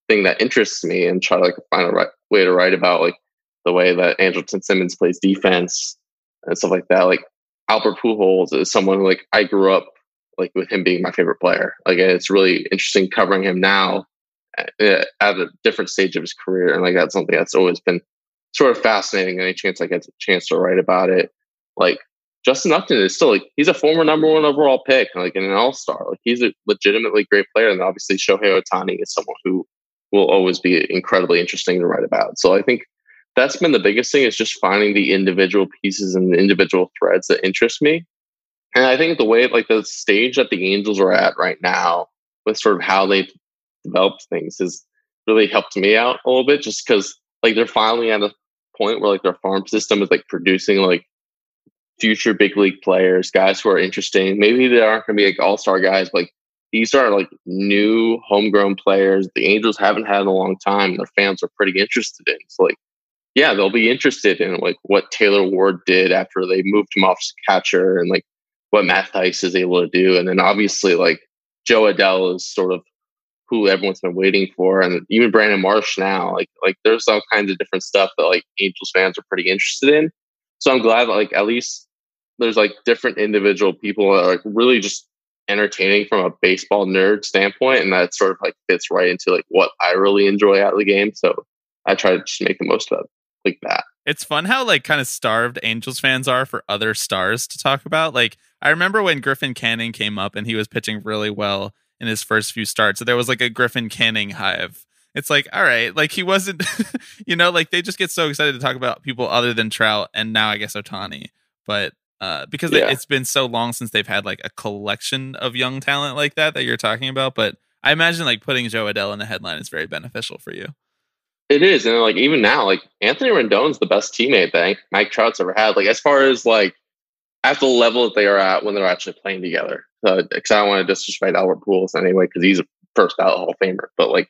thing that interests me and try to like find a right way to write about like the way that Andrelton Simmons plays defense and stuff like that. Like Albert Pujols is someone like I grew up like with him being my favorite player. Like it's really interesting covering him now at, at a different stage of his career, and like that's something that's always been sort of fascinating. Any chance I get a chance to write about it, like Justin Upton is still like he's a former number one overall pick, like an all star. Like he's a legitimately great player, and obviously Shohei Ohtani is someone who will always be incredibly interesting to write about. So I think that's been the biggest thing is just finding the individual pieces and the individual threads that interest me. And I think the way, like the stage that the Angels are at right now, with sort of how they've developed things, has really helped me out a little bit. Just because, like, they're finally at a point where like their farm system is like producing like future big league players, guys who are interesting. Maybe they aren't going to be like all star guys, but like these are like new homegrown players. The Angels haven't had in a long time. And their fans are pretty interested in. So like yeah, they'll be interested in like what Taylor Ward did after they moved him off catcher and like what Matt Thaiss is able to do. And then obviously like Jo Adell is sort of who everyone's been waiting for. And even Brandon Marsh now, like like there's all kinds of different stuff that like Angels fans are pretty interested in. So I'm glad that like at least there's like different individual people that are like really just entertaining from a baseball nerd standpoint and that sort of like fits right into like what I really enjoy out of the game. So I try to just make the most of it like that. It's fun how like kind of starved Angels fans are for other stars to talk about. Like I remember when Griffin Canning came up and he was pitching really well in his first few starts. So there was like a Griffin Canning hive. It's like, all right, like he wasn't, you know, like they just get so excited to talk about people other than Trout and now I guess Ohtani. But uh, because yeah. it's been so long since they've had like a collection of young talent like that that you're talking about. But I imagine like putting Jo Adell in the headline is very beneficial for you. It is, and like even now, like Anthony Rendon's the best teammate that Mike Trout's ever had. Like as far as like at the level that they are at when they're actually playing together. Because I don't want to disrespect Albert Pujols anyway, because he's a first out Hall of Famer. But like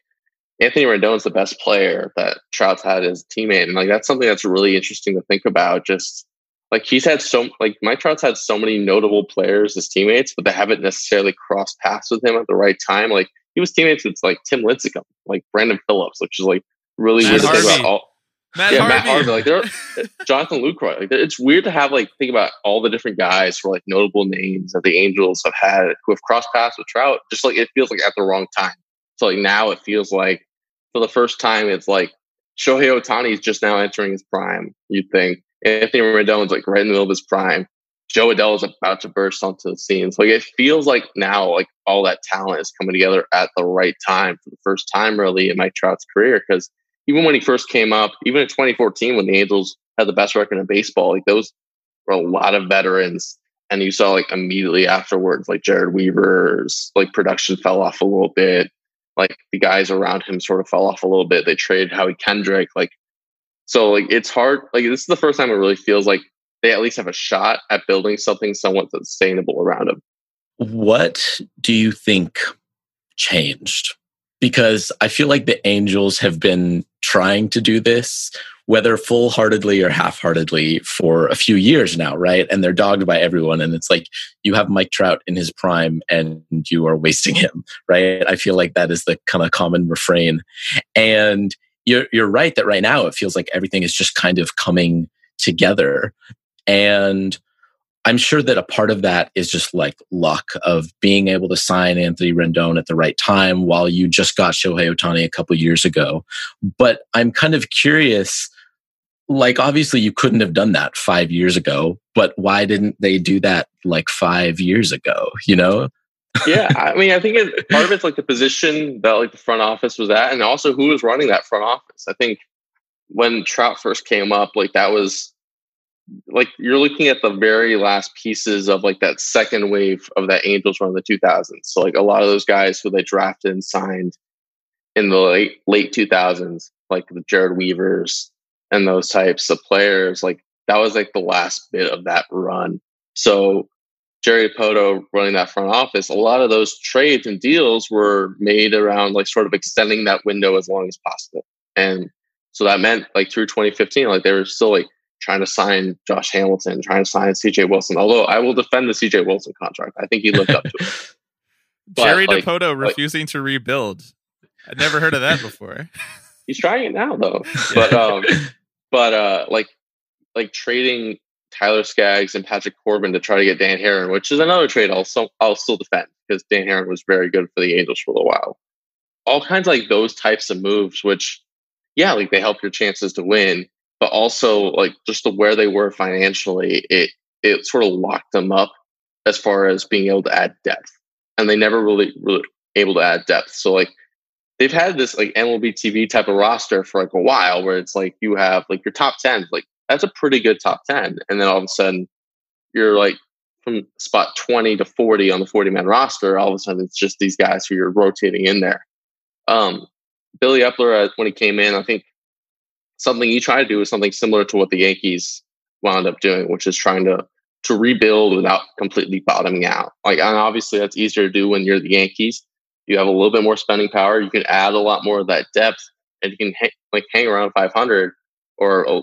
Anthony Rendon's the best player that Trout's had as a teammate, and like that's something that's really interesting to think about. Just like he's had so like Mike Trout's had so many notable players as teammates, but they haven't necessarily crossed paths with him at the right time. Like he was teammates with like Tim Lincecum, like Brandon Phillips, which is like really Matt weird to think about all. Matt yeah, Harvey. Matt Harvey. Like there, Jonathan Lucroy. Like it's weird to have like think about all the different guys for like notable names that the Angels have had who have crossed paths with Trout. Just like it feels like at the wrong time. So like now it feels like for the first time it's like Shohei Ohtani is just now entering his prime. You'd think Anthony Rendon's like right in the middle of his prime. Jo Adell is about to burst onto the scene. So like it feels like now like all that talent is coming together at the right time for the first time really in Mike Trout's career because even when he first came up, even in 2014 when the Angels had the best record in baseball, like those were a lot of veterans. And you saw like immediately afterwards, like Jered Weaver's like production fell off a little bit. Like the guys around him sort of fell off a little bit. They traded Howie Kendrick. Like so like it's hard. Like this is the first time it really feels like they at least have a shot at building something somewhat sustainable around him. What do you think changed? Because I feel like the Angels have been trying to do this, whether full heartedly or half heartedly, for a few years now, right? And they're dogged by everyone. And it's like you have Mike Trout in his prime and you are wasting him, right? I feel like that is the kind of common refrain. And you're, you're right that right now it feels like everything is just kind of coming together. And I'm sure that a part of that is just like luck of being able to sign Anthony Rendon at the right time while you just got Shohei Ohtani a couple years ago. But I'm kind of curious like obviously you couldn't have done that 5 years ago, but why didn't they do that like 5 years ago, you know? yeah, I mean, I think it, part of it's like the position that like the front office was at, and also who was running that front office. I think when Trout first came up, like that was like you're looking at the very last pieces of like that second wave of that Angels run in the 2000s. So like a lot of those guys who they drafted and signed in the late late 2000s, like the Jered Weavers, and those types of players, like that was like the last bit of that run. So Jerry Dipoto running that front office, a lot of those trades and deals were made around like sort of extending that window as long as possible. And so that meant like through 2015, like they were still like trying to sign Josh Hamilton, trying to sign CJ Wilson. Although I will defend the CJ Wilson contract. I think he lived up to it. But, Jerry like, Dipoto refusing to rebuild. I'd never heard of that before. he's trying it now though. But um but uh like like trading Tyler Skaggs and Patrick Corbin to try to get Dan Haren, which is another trade I'll still, I'll still defend because Dan Haren was very good for the Angels for a while. All kinds of like those types of moves, which yeah, like they help your chances to win, but also like just the where they were financially, it it sort of locked them up as far as being able to add depth, and they never really really able to add depth. So like they've had this like MLB TV type of roster for like a while, where it's like you have like your top ten, like that's a pretty good top 10. And then all of a sudden, you're like from spot 20 to 40 on the 40 man roster. All of a sudden, it's just these guys who you're rotating in there. Um, Billy Eppler, uh, when he came in, I think something he tried to do was something similar to what the Yankees wound up doing, which is trying to to rebuild without completely bottoming out. Like, and obviously, that's easier to do when you're the Yankees. You have a little bit more spending power. You can add a lot more of that depth, and you can ha- like hang around 500 or uh,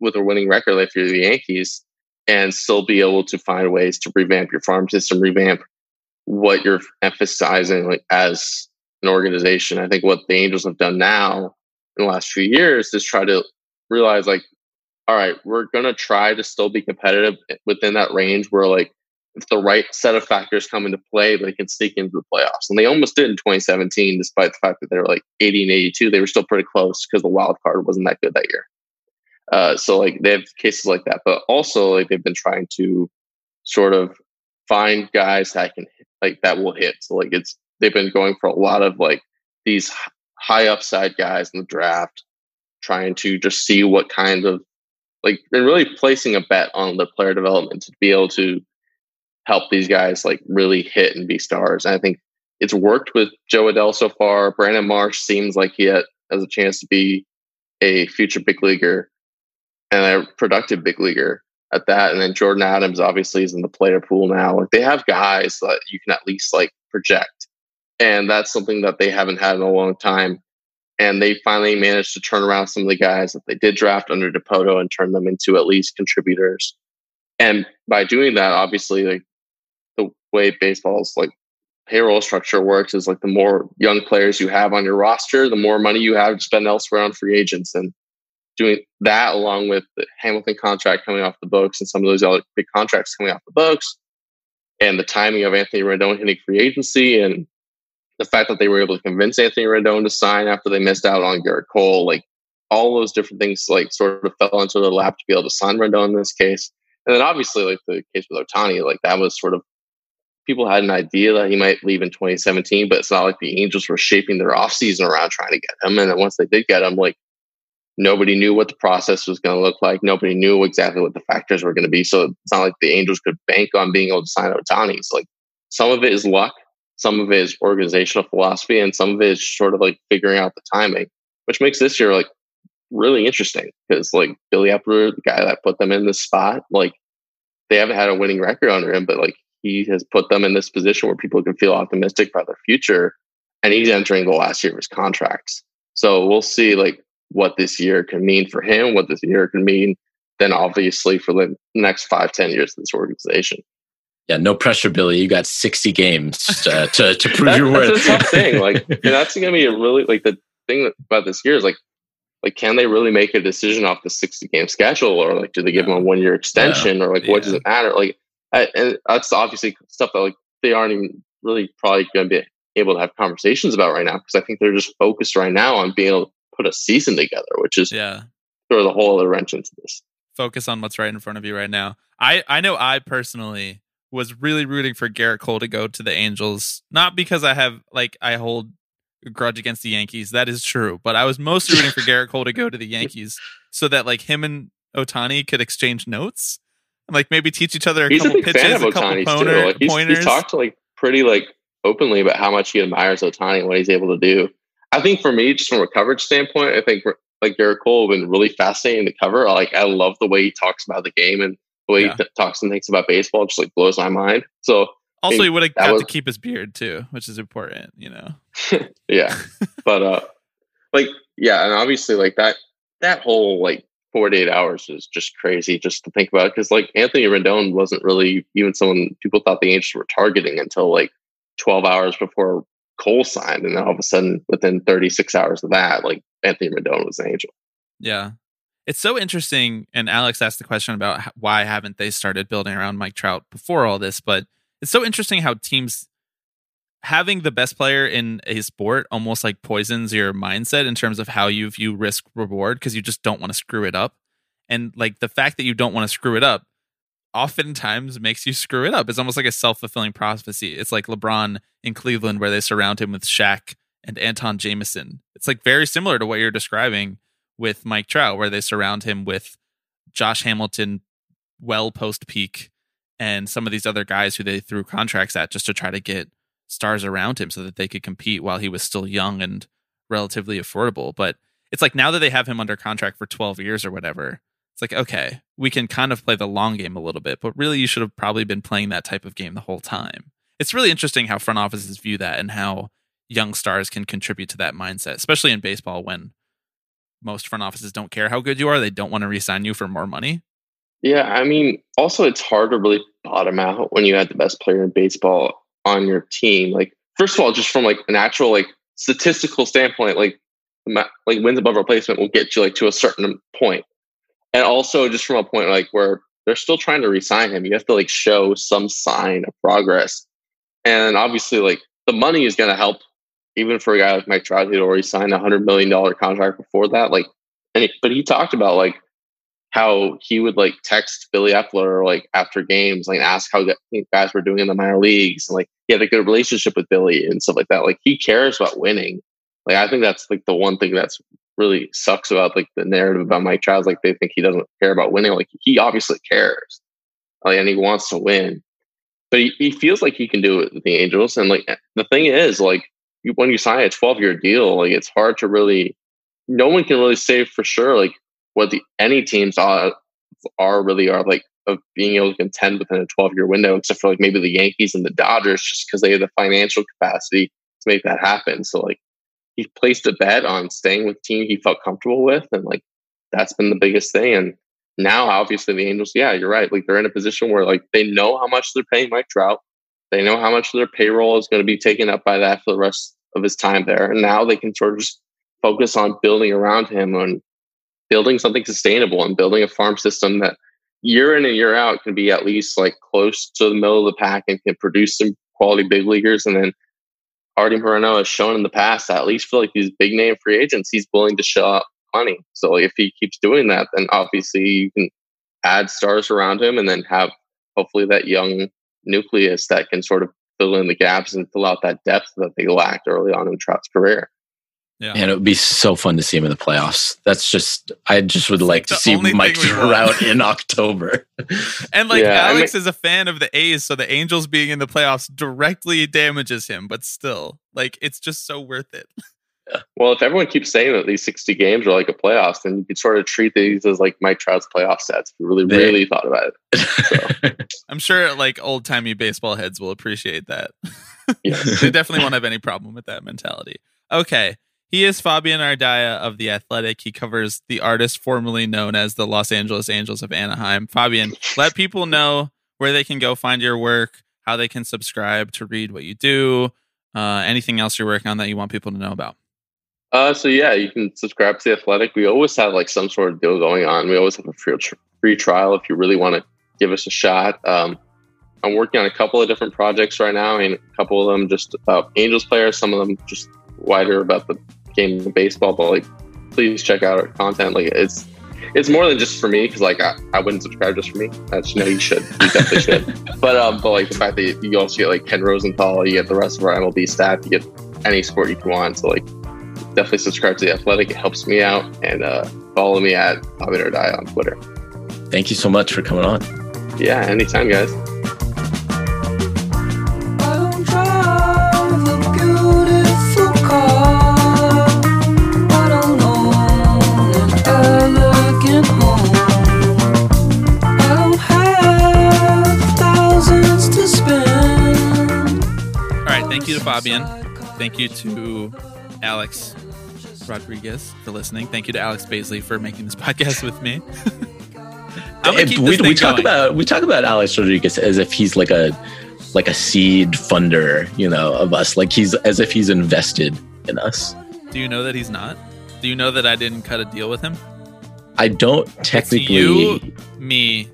with a winning record if you're the Yankees and still be able to find ways to revamp your farm system, revamp what you're emphasizing like as an organization. I think what the Angels have done now in the last few years is try to realize like, all right, we're gonna try to still be competitive within that range where like if the right set of factors come into play, they can sneak into the playoffs. And they almost did in 2017, despite the fact that they were like 80 and 82. They were still pretty close because the wild card wasn't that good that year. Uh, so like they have cases like that, but also like they've been trying to sort of find guys that can like that will hit. So like it's they've been going for a lot of like these high upside guys in the draft, trying to just see what kind of like and really placing a bet on the player development to be able to help these guys like really hit and be stars. And I think it's worked with Jo Adell so far. Brandon Marsh seems like he has a chance to be a future big leaguer and a productive big leaguer at that. And then Jordyn Adams obviously is in the player pool now. Like they have guys that you can at least like project. And that's something that they haven't had in a long time. And they finally managed to turn around some of the guys that they did draft under Dipoto and turn them into at least contributors. And by doing that, obviously, like the way baseball's like payroll structure works is like the more young players you have on your roster, the more money you have to spend elsewhere on free agents. And doing that along with the Hamilton contract coming off the books and some of those other big contracts coming off the books and the timing of Anthony Rendon hitting free agency and the fact that they were able to convince Anthony Rendon to sign after they missed out on Gerrit Cole, like all those different things like sort of fell into their lap to be able to sign Rendon in this case. And then obviously like the case with Ohtani, like that was sort of people had an idea that he might leave in 2017, but it's not like the Angels were shaping their offseason around trying to get him. And then once they did get him, like Nobody knew what the process was going to look like. Nobody knew exactly what the factors were going to be. So it's not like the Angels could bank on being able to sign Ohtani. It's like some of it is luck, some of it is organizational philosophy, and some of it is sort of like figuring out the timing, which makes this year like really interesting because like Billy Eppler, the guy that put them in this spot, like they haven't had a winning record under him, but like he has put them in this position where people can feel optimistic about their future. And he's entering the last year of his contracts. So we'll see like what this year can mean for him, what this year can mean, then obviously for the next five, ten years of this organization. Yeah, no pressure, Billy. You got 60 games to, uh, to, to prove that, your worth. That's a tough thing. Like, that's going to be a really, like, the thing about this year is like, like, can they really make a decision off the 60 game schedule or like, do they give yeah. them a one year extension yeah. or like, what yeah. does it matter? Like, I, and that's obviously stuff that like they aren't even really probably going to be able to have conversations about right now because I think they're just focused right now on being able to put a season together, which is yeah, throw the whole other wrench into this. Focus on what's right in front of you right now. I I know I personally was really rooting for Gerrit Cole to go to the Angels, not because I have like I hold a grudge against the Yankees. That is true, but I was mostly rooting for Gerrit Cole to go to the Yankees so that like him and Ohtani could exchange notes and like maybe teach each other a he's couple a pitches, a couple pointer, like, he's, pointers. He's talked to like pretty like openly about how much he admires Ohtani and what he's able to do. I think for me, just from a coverage standpoint, I think like Gerrit Cole been really fascinating to cover. Like I love the way he talks about the game and way Yeah. he talks and thinks about baseball. Just like blows my mind. So Also, he would have got was- to keep his beard too, which is important. You know. yeah, but uh, like yeah, and obviously like that that whole like 48 hours is just crazy just to think about because like Anthony Rendon wasn't really even someone people thought the Angels were targeting until like 12 hours before Cole signed, and then all of a sudden within 36 hours of that, like Anthony Rendon was an Angel. Yeah. It's so interesting. And Alex asked the question about why haven't they started building around Mike Trout before all this, but it's so interesting how teams having the best player in a sport almost like poisons your mindset in terms of how you view risk reward because you just don't want to screw it up. And like the fact that you don't want to screw it up oftentimes makes you screw it up. It's almost like a self fulfilling prophecy. It's like LeBron in Cleveland where they surround him with Shaq and Antawn Jamison. It's like very similar to what you're describing with Mike Trout, where they surround him with Josh Hamilton well post peak and some of these other guys who they threw contracts at just to try to get stars around him so that they could compete while he was still young and relatively affordable. But it's like now that they have him under contract for 12 years or whatever, it's like, okay, we can kind of play the long game a little bit, but really you should have probably been playing that type of game the whole time. It's really interesting how front offices view that and how young stars can contribute to that mindset, especially in baseball when most front offices don't care how good you are. They don't want to re-sign you for more money. Yeah, I mean, also it's hard to really bottom out when you had the best player in baseball on your team. Like, first of all, just from like an actual like statistical standpoint, like like wins above replacement will get you like to a certain point, and also just from a point like where they're still trying to resign him, you have to like show some sign of progress, and obviously like the money is going to help. Even for a guy like Mike Trout, who'd already signed a hundred million dollar contract before that, like, and he, but he talked about like how he would like text Billy Eppler like after games, like ask how guys were doing in the minor leagues, and like he had a good relationship with Billy and stuff like that. Like he cares about winning. Like I think that's like the one thing that's really sucks about like the narrative about Mike Trout. Like they think he doesn't care about winning. Like he obviously cares, like and he wants to win, but he, he feels like he can do it with the Angels. And like the thing is, like you, when you sign a twelve year deal, like it's hard to really. No one can really say for sure like what the any teams are are really are like of being able to contend within a 12 year window, except for like maybe the Yankees and the Dodgers, just because they have the financial capacity to make that happen. So like he placed a bet on staying with team he felt comfortable with, and like that's been the biggest thing. And now obviously the Angels, yeah, you're right. Like they're in a position where like they know how much they're paying Mike Trout. They know how much of their payroll is going to be taken up by that for the rest of his time there. And now they can sort of just focus on building around him and building something sustainable and building a farm system that year in and year out can be at least like close to the middle of the pack and can produce some quality big leaguers. And then Artie Moreno has shown in the past at least for like these big name free agents, he's willing to shell out money. So if he keeps doing that, then obviously you can add stars around him and then have hopefully that young nucleus that can sort of fill in the gaps and fill out that depth that they lacked early on in Trout's career. Yeah. And it would be so fun to see him in the playoffs. That's just, I just would like to see only Mike thing we want. Trout in October. And like Yeah, I Alex is a fan of the A's, so the Angels being in the playoffs directly damages him, but still, like it's just so worth it. Well, if everyone keeps saying that these 60 games are like a playoffs, then you could sort of treat these as like Mike Trout's playoff sets if you really, They- really thought about it. I'm sure like old timey baseball heads will appreciate that. Yes. they definitely won't have any problem with that mentality. Okay. He is Fabian Ardaya of The Athletic. He covers the artist formerly known as the Los Angeles Angels of Anaheim. Fabian, let people know where they can go find your work, how they can subscribe to read what you do, uh, anything else you're working on that you want people to know about. Uh, so yeah, you can subscribe to the Athletic. We always have like some sort of deal going on. We always have a free, tr- free trial if you really want to give us a shot. Um, I'm working on a couple of different projects right now, and a couple of them just about Angels players. Some of them just wider about the game of baseball. But like, please check out our content. Like, it's it's more than just for me because like I, I wouldn't subscribe just for me. That's no, you should. You definitely should. But um, but like the fact that you also get like Ken Rosenthal, you get the rest of our MLB staff, you get any sport you want. So like definitely subscribe to The Athletic. It helps me out. And uh, follow me at Fabian Ardaya on Twitter. Thank you so much for coming on. Yeah, anytime, guys. All right, thank you to Fabian. Thank you to Alex Rodriguez for listening. Thank you to Alex Baisley for making this podcast with me. We, we talk going. about we talk about Alex Rodriguez as if he's like a like a seed funder, you know, of us. Like he's as if he's invested in us. Do you know that he's not? Do you know that I didn't cut a deal with him? I don't It's technically. you, me,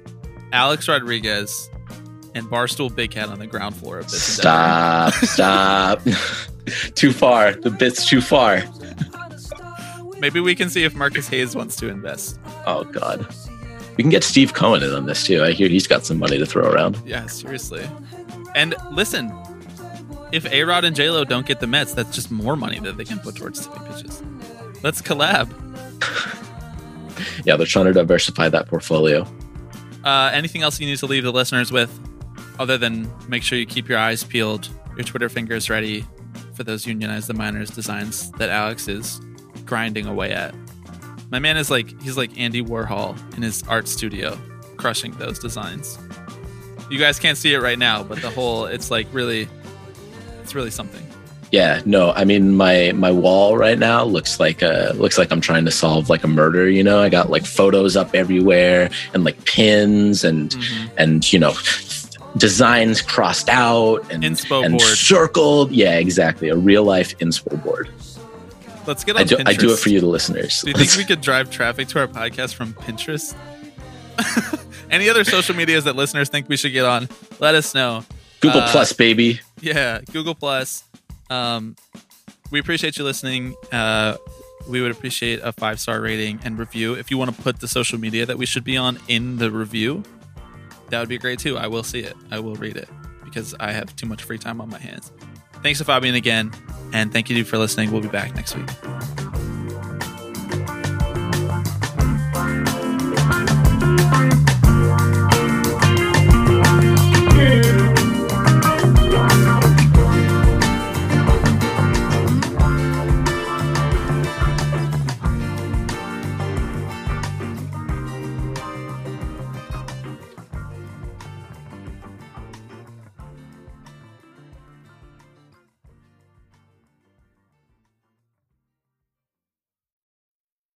Alex Rodriguez, and Barstool Big Cat on the ground floor of this. endeavor. Stop! Stop! too far. The bit's too far. Maybe we can see if Marcus Hayes wants to invest. Oh God. We can get Steve Cohen in on this too. I hear he's got some money to throw around. Yeah, seriously. And listen, if A Rod and J Lo don't get the Mets, that's just more money that they can put towards tipping pitches. Let's collab. Yeah, they're trying to diversify that portfolio. Uh, anything else you need to leave the listeners with, other than make sure you keep your eyes peeled, your Twitter fingers ready for those unionized the minors designs that Alex is grinding away at. My man is like he's like Andy Warhol in his art studio, crushing those designs. You guys can't see it right now, but the whole it's like really, it's really something. Yeah, no, I mean my my wall right now looks like uh looks like I'm trying to solve like a murder, you know. I got like photos up everywhere and like pins and and you know designs crossed out and Inspo and board. circled. Yeah, exactly. A real life inspo board. Let's get on I do I do it for you the listeners. Do you think we could drive traffic to our podcast from Pinterest? Any other social medias that listeners think we should get on? Let us know. Google uh, Plus baby. Yeah, Google Plus. Um, we appreciate you listening. Uh, we would appreciate a five star rating and review. If you want to put the social media that we should be on in the review, that would be great too. I will see it. I will read it because I have too much free time on my hands. Thanks to Fabian again, and thank you for listening. We'll be back next week.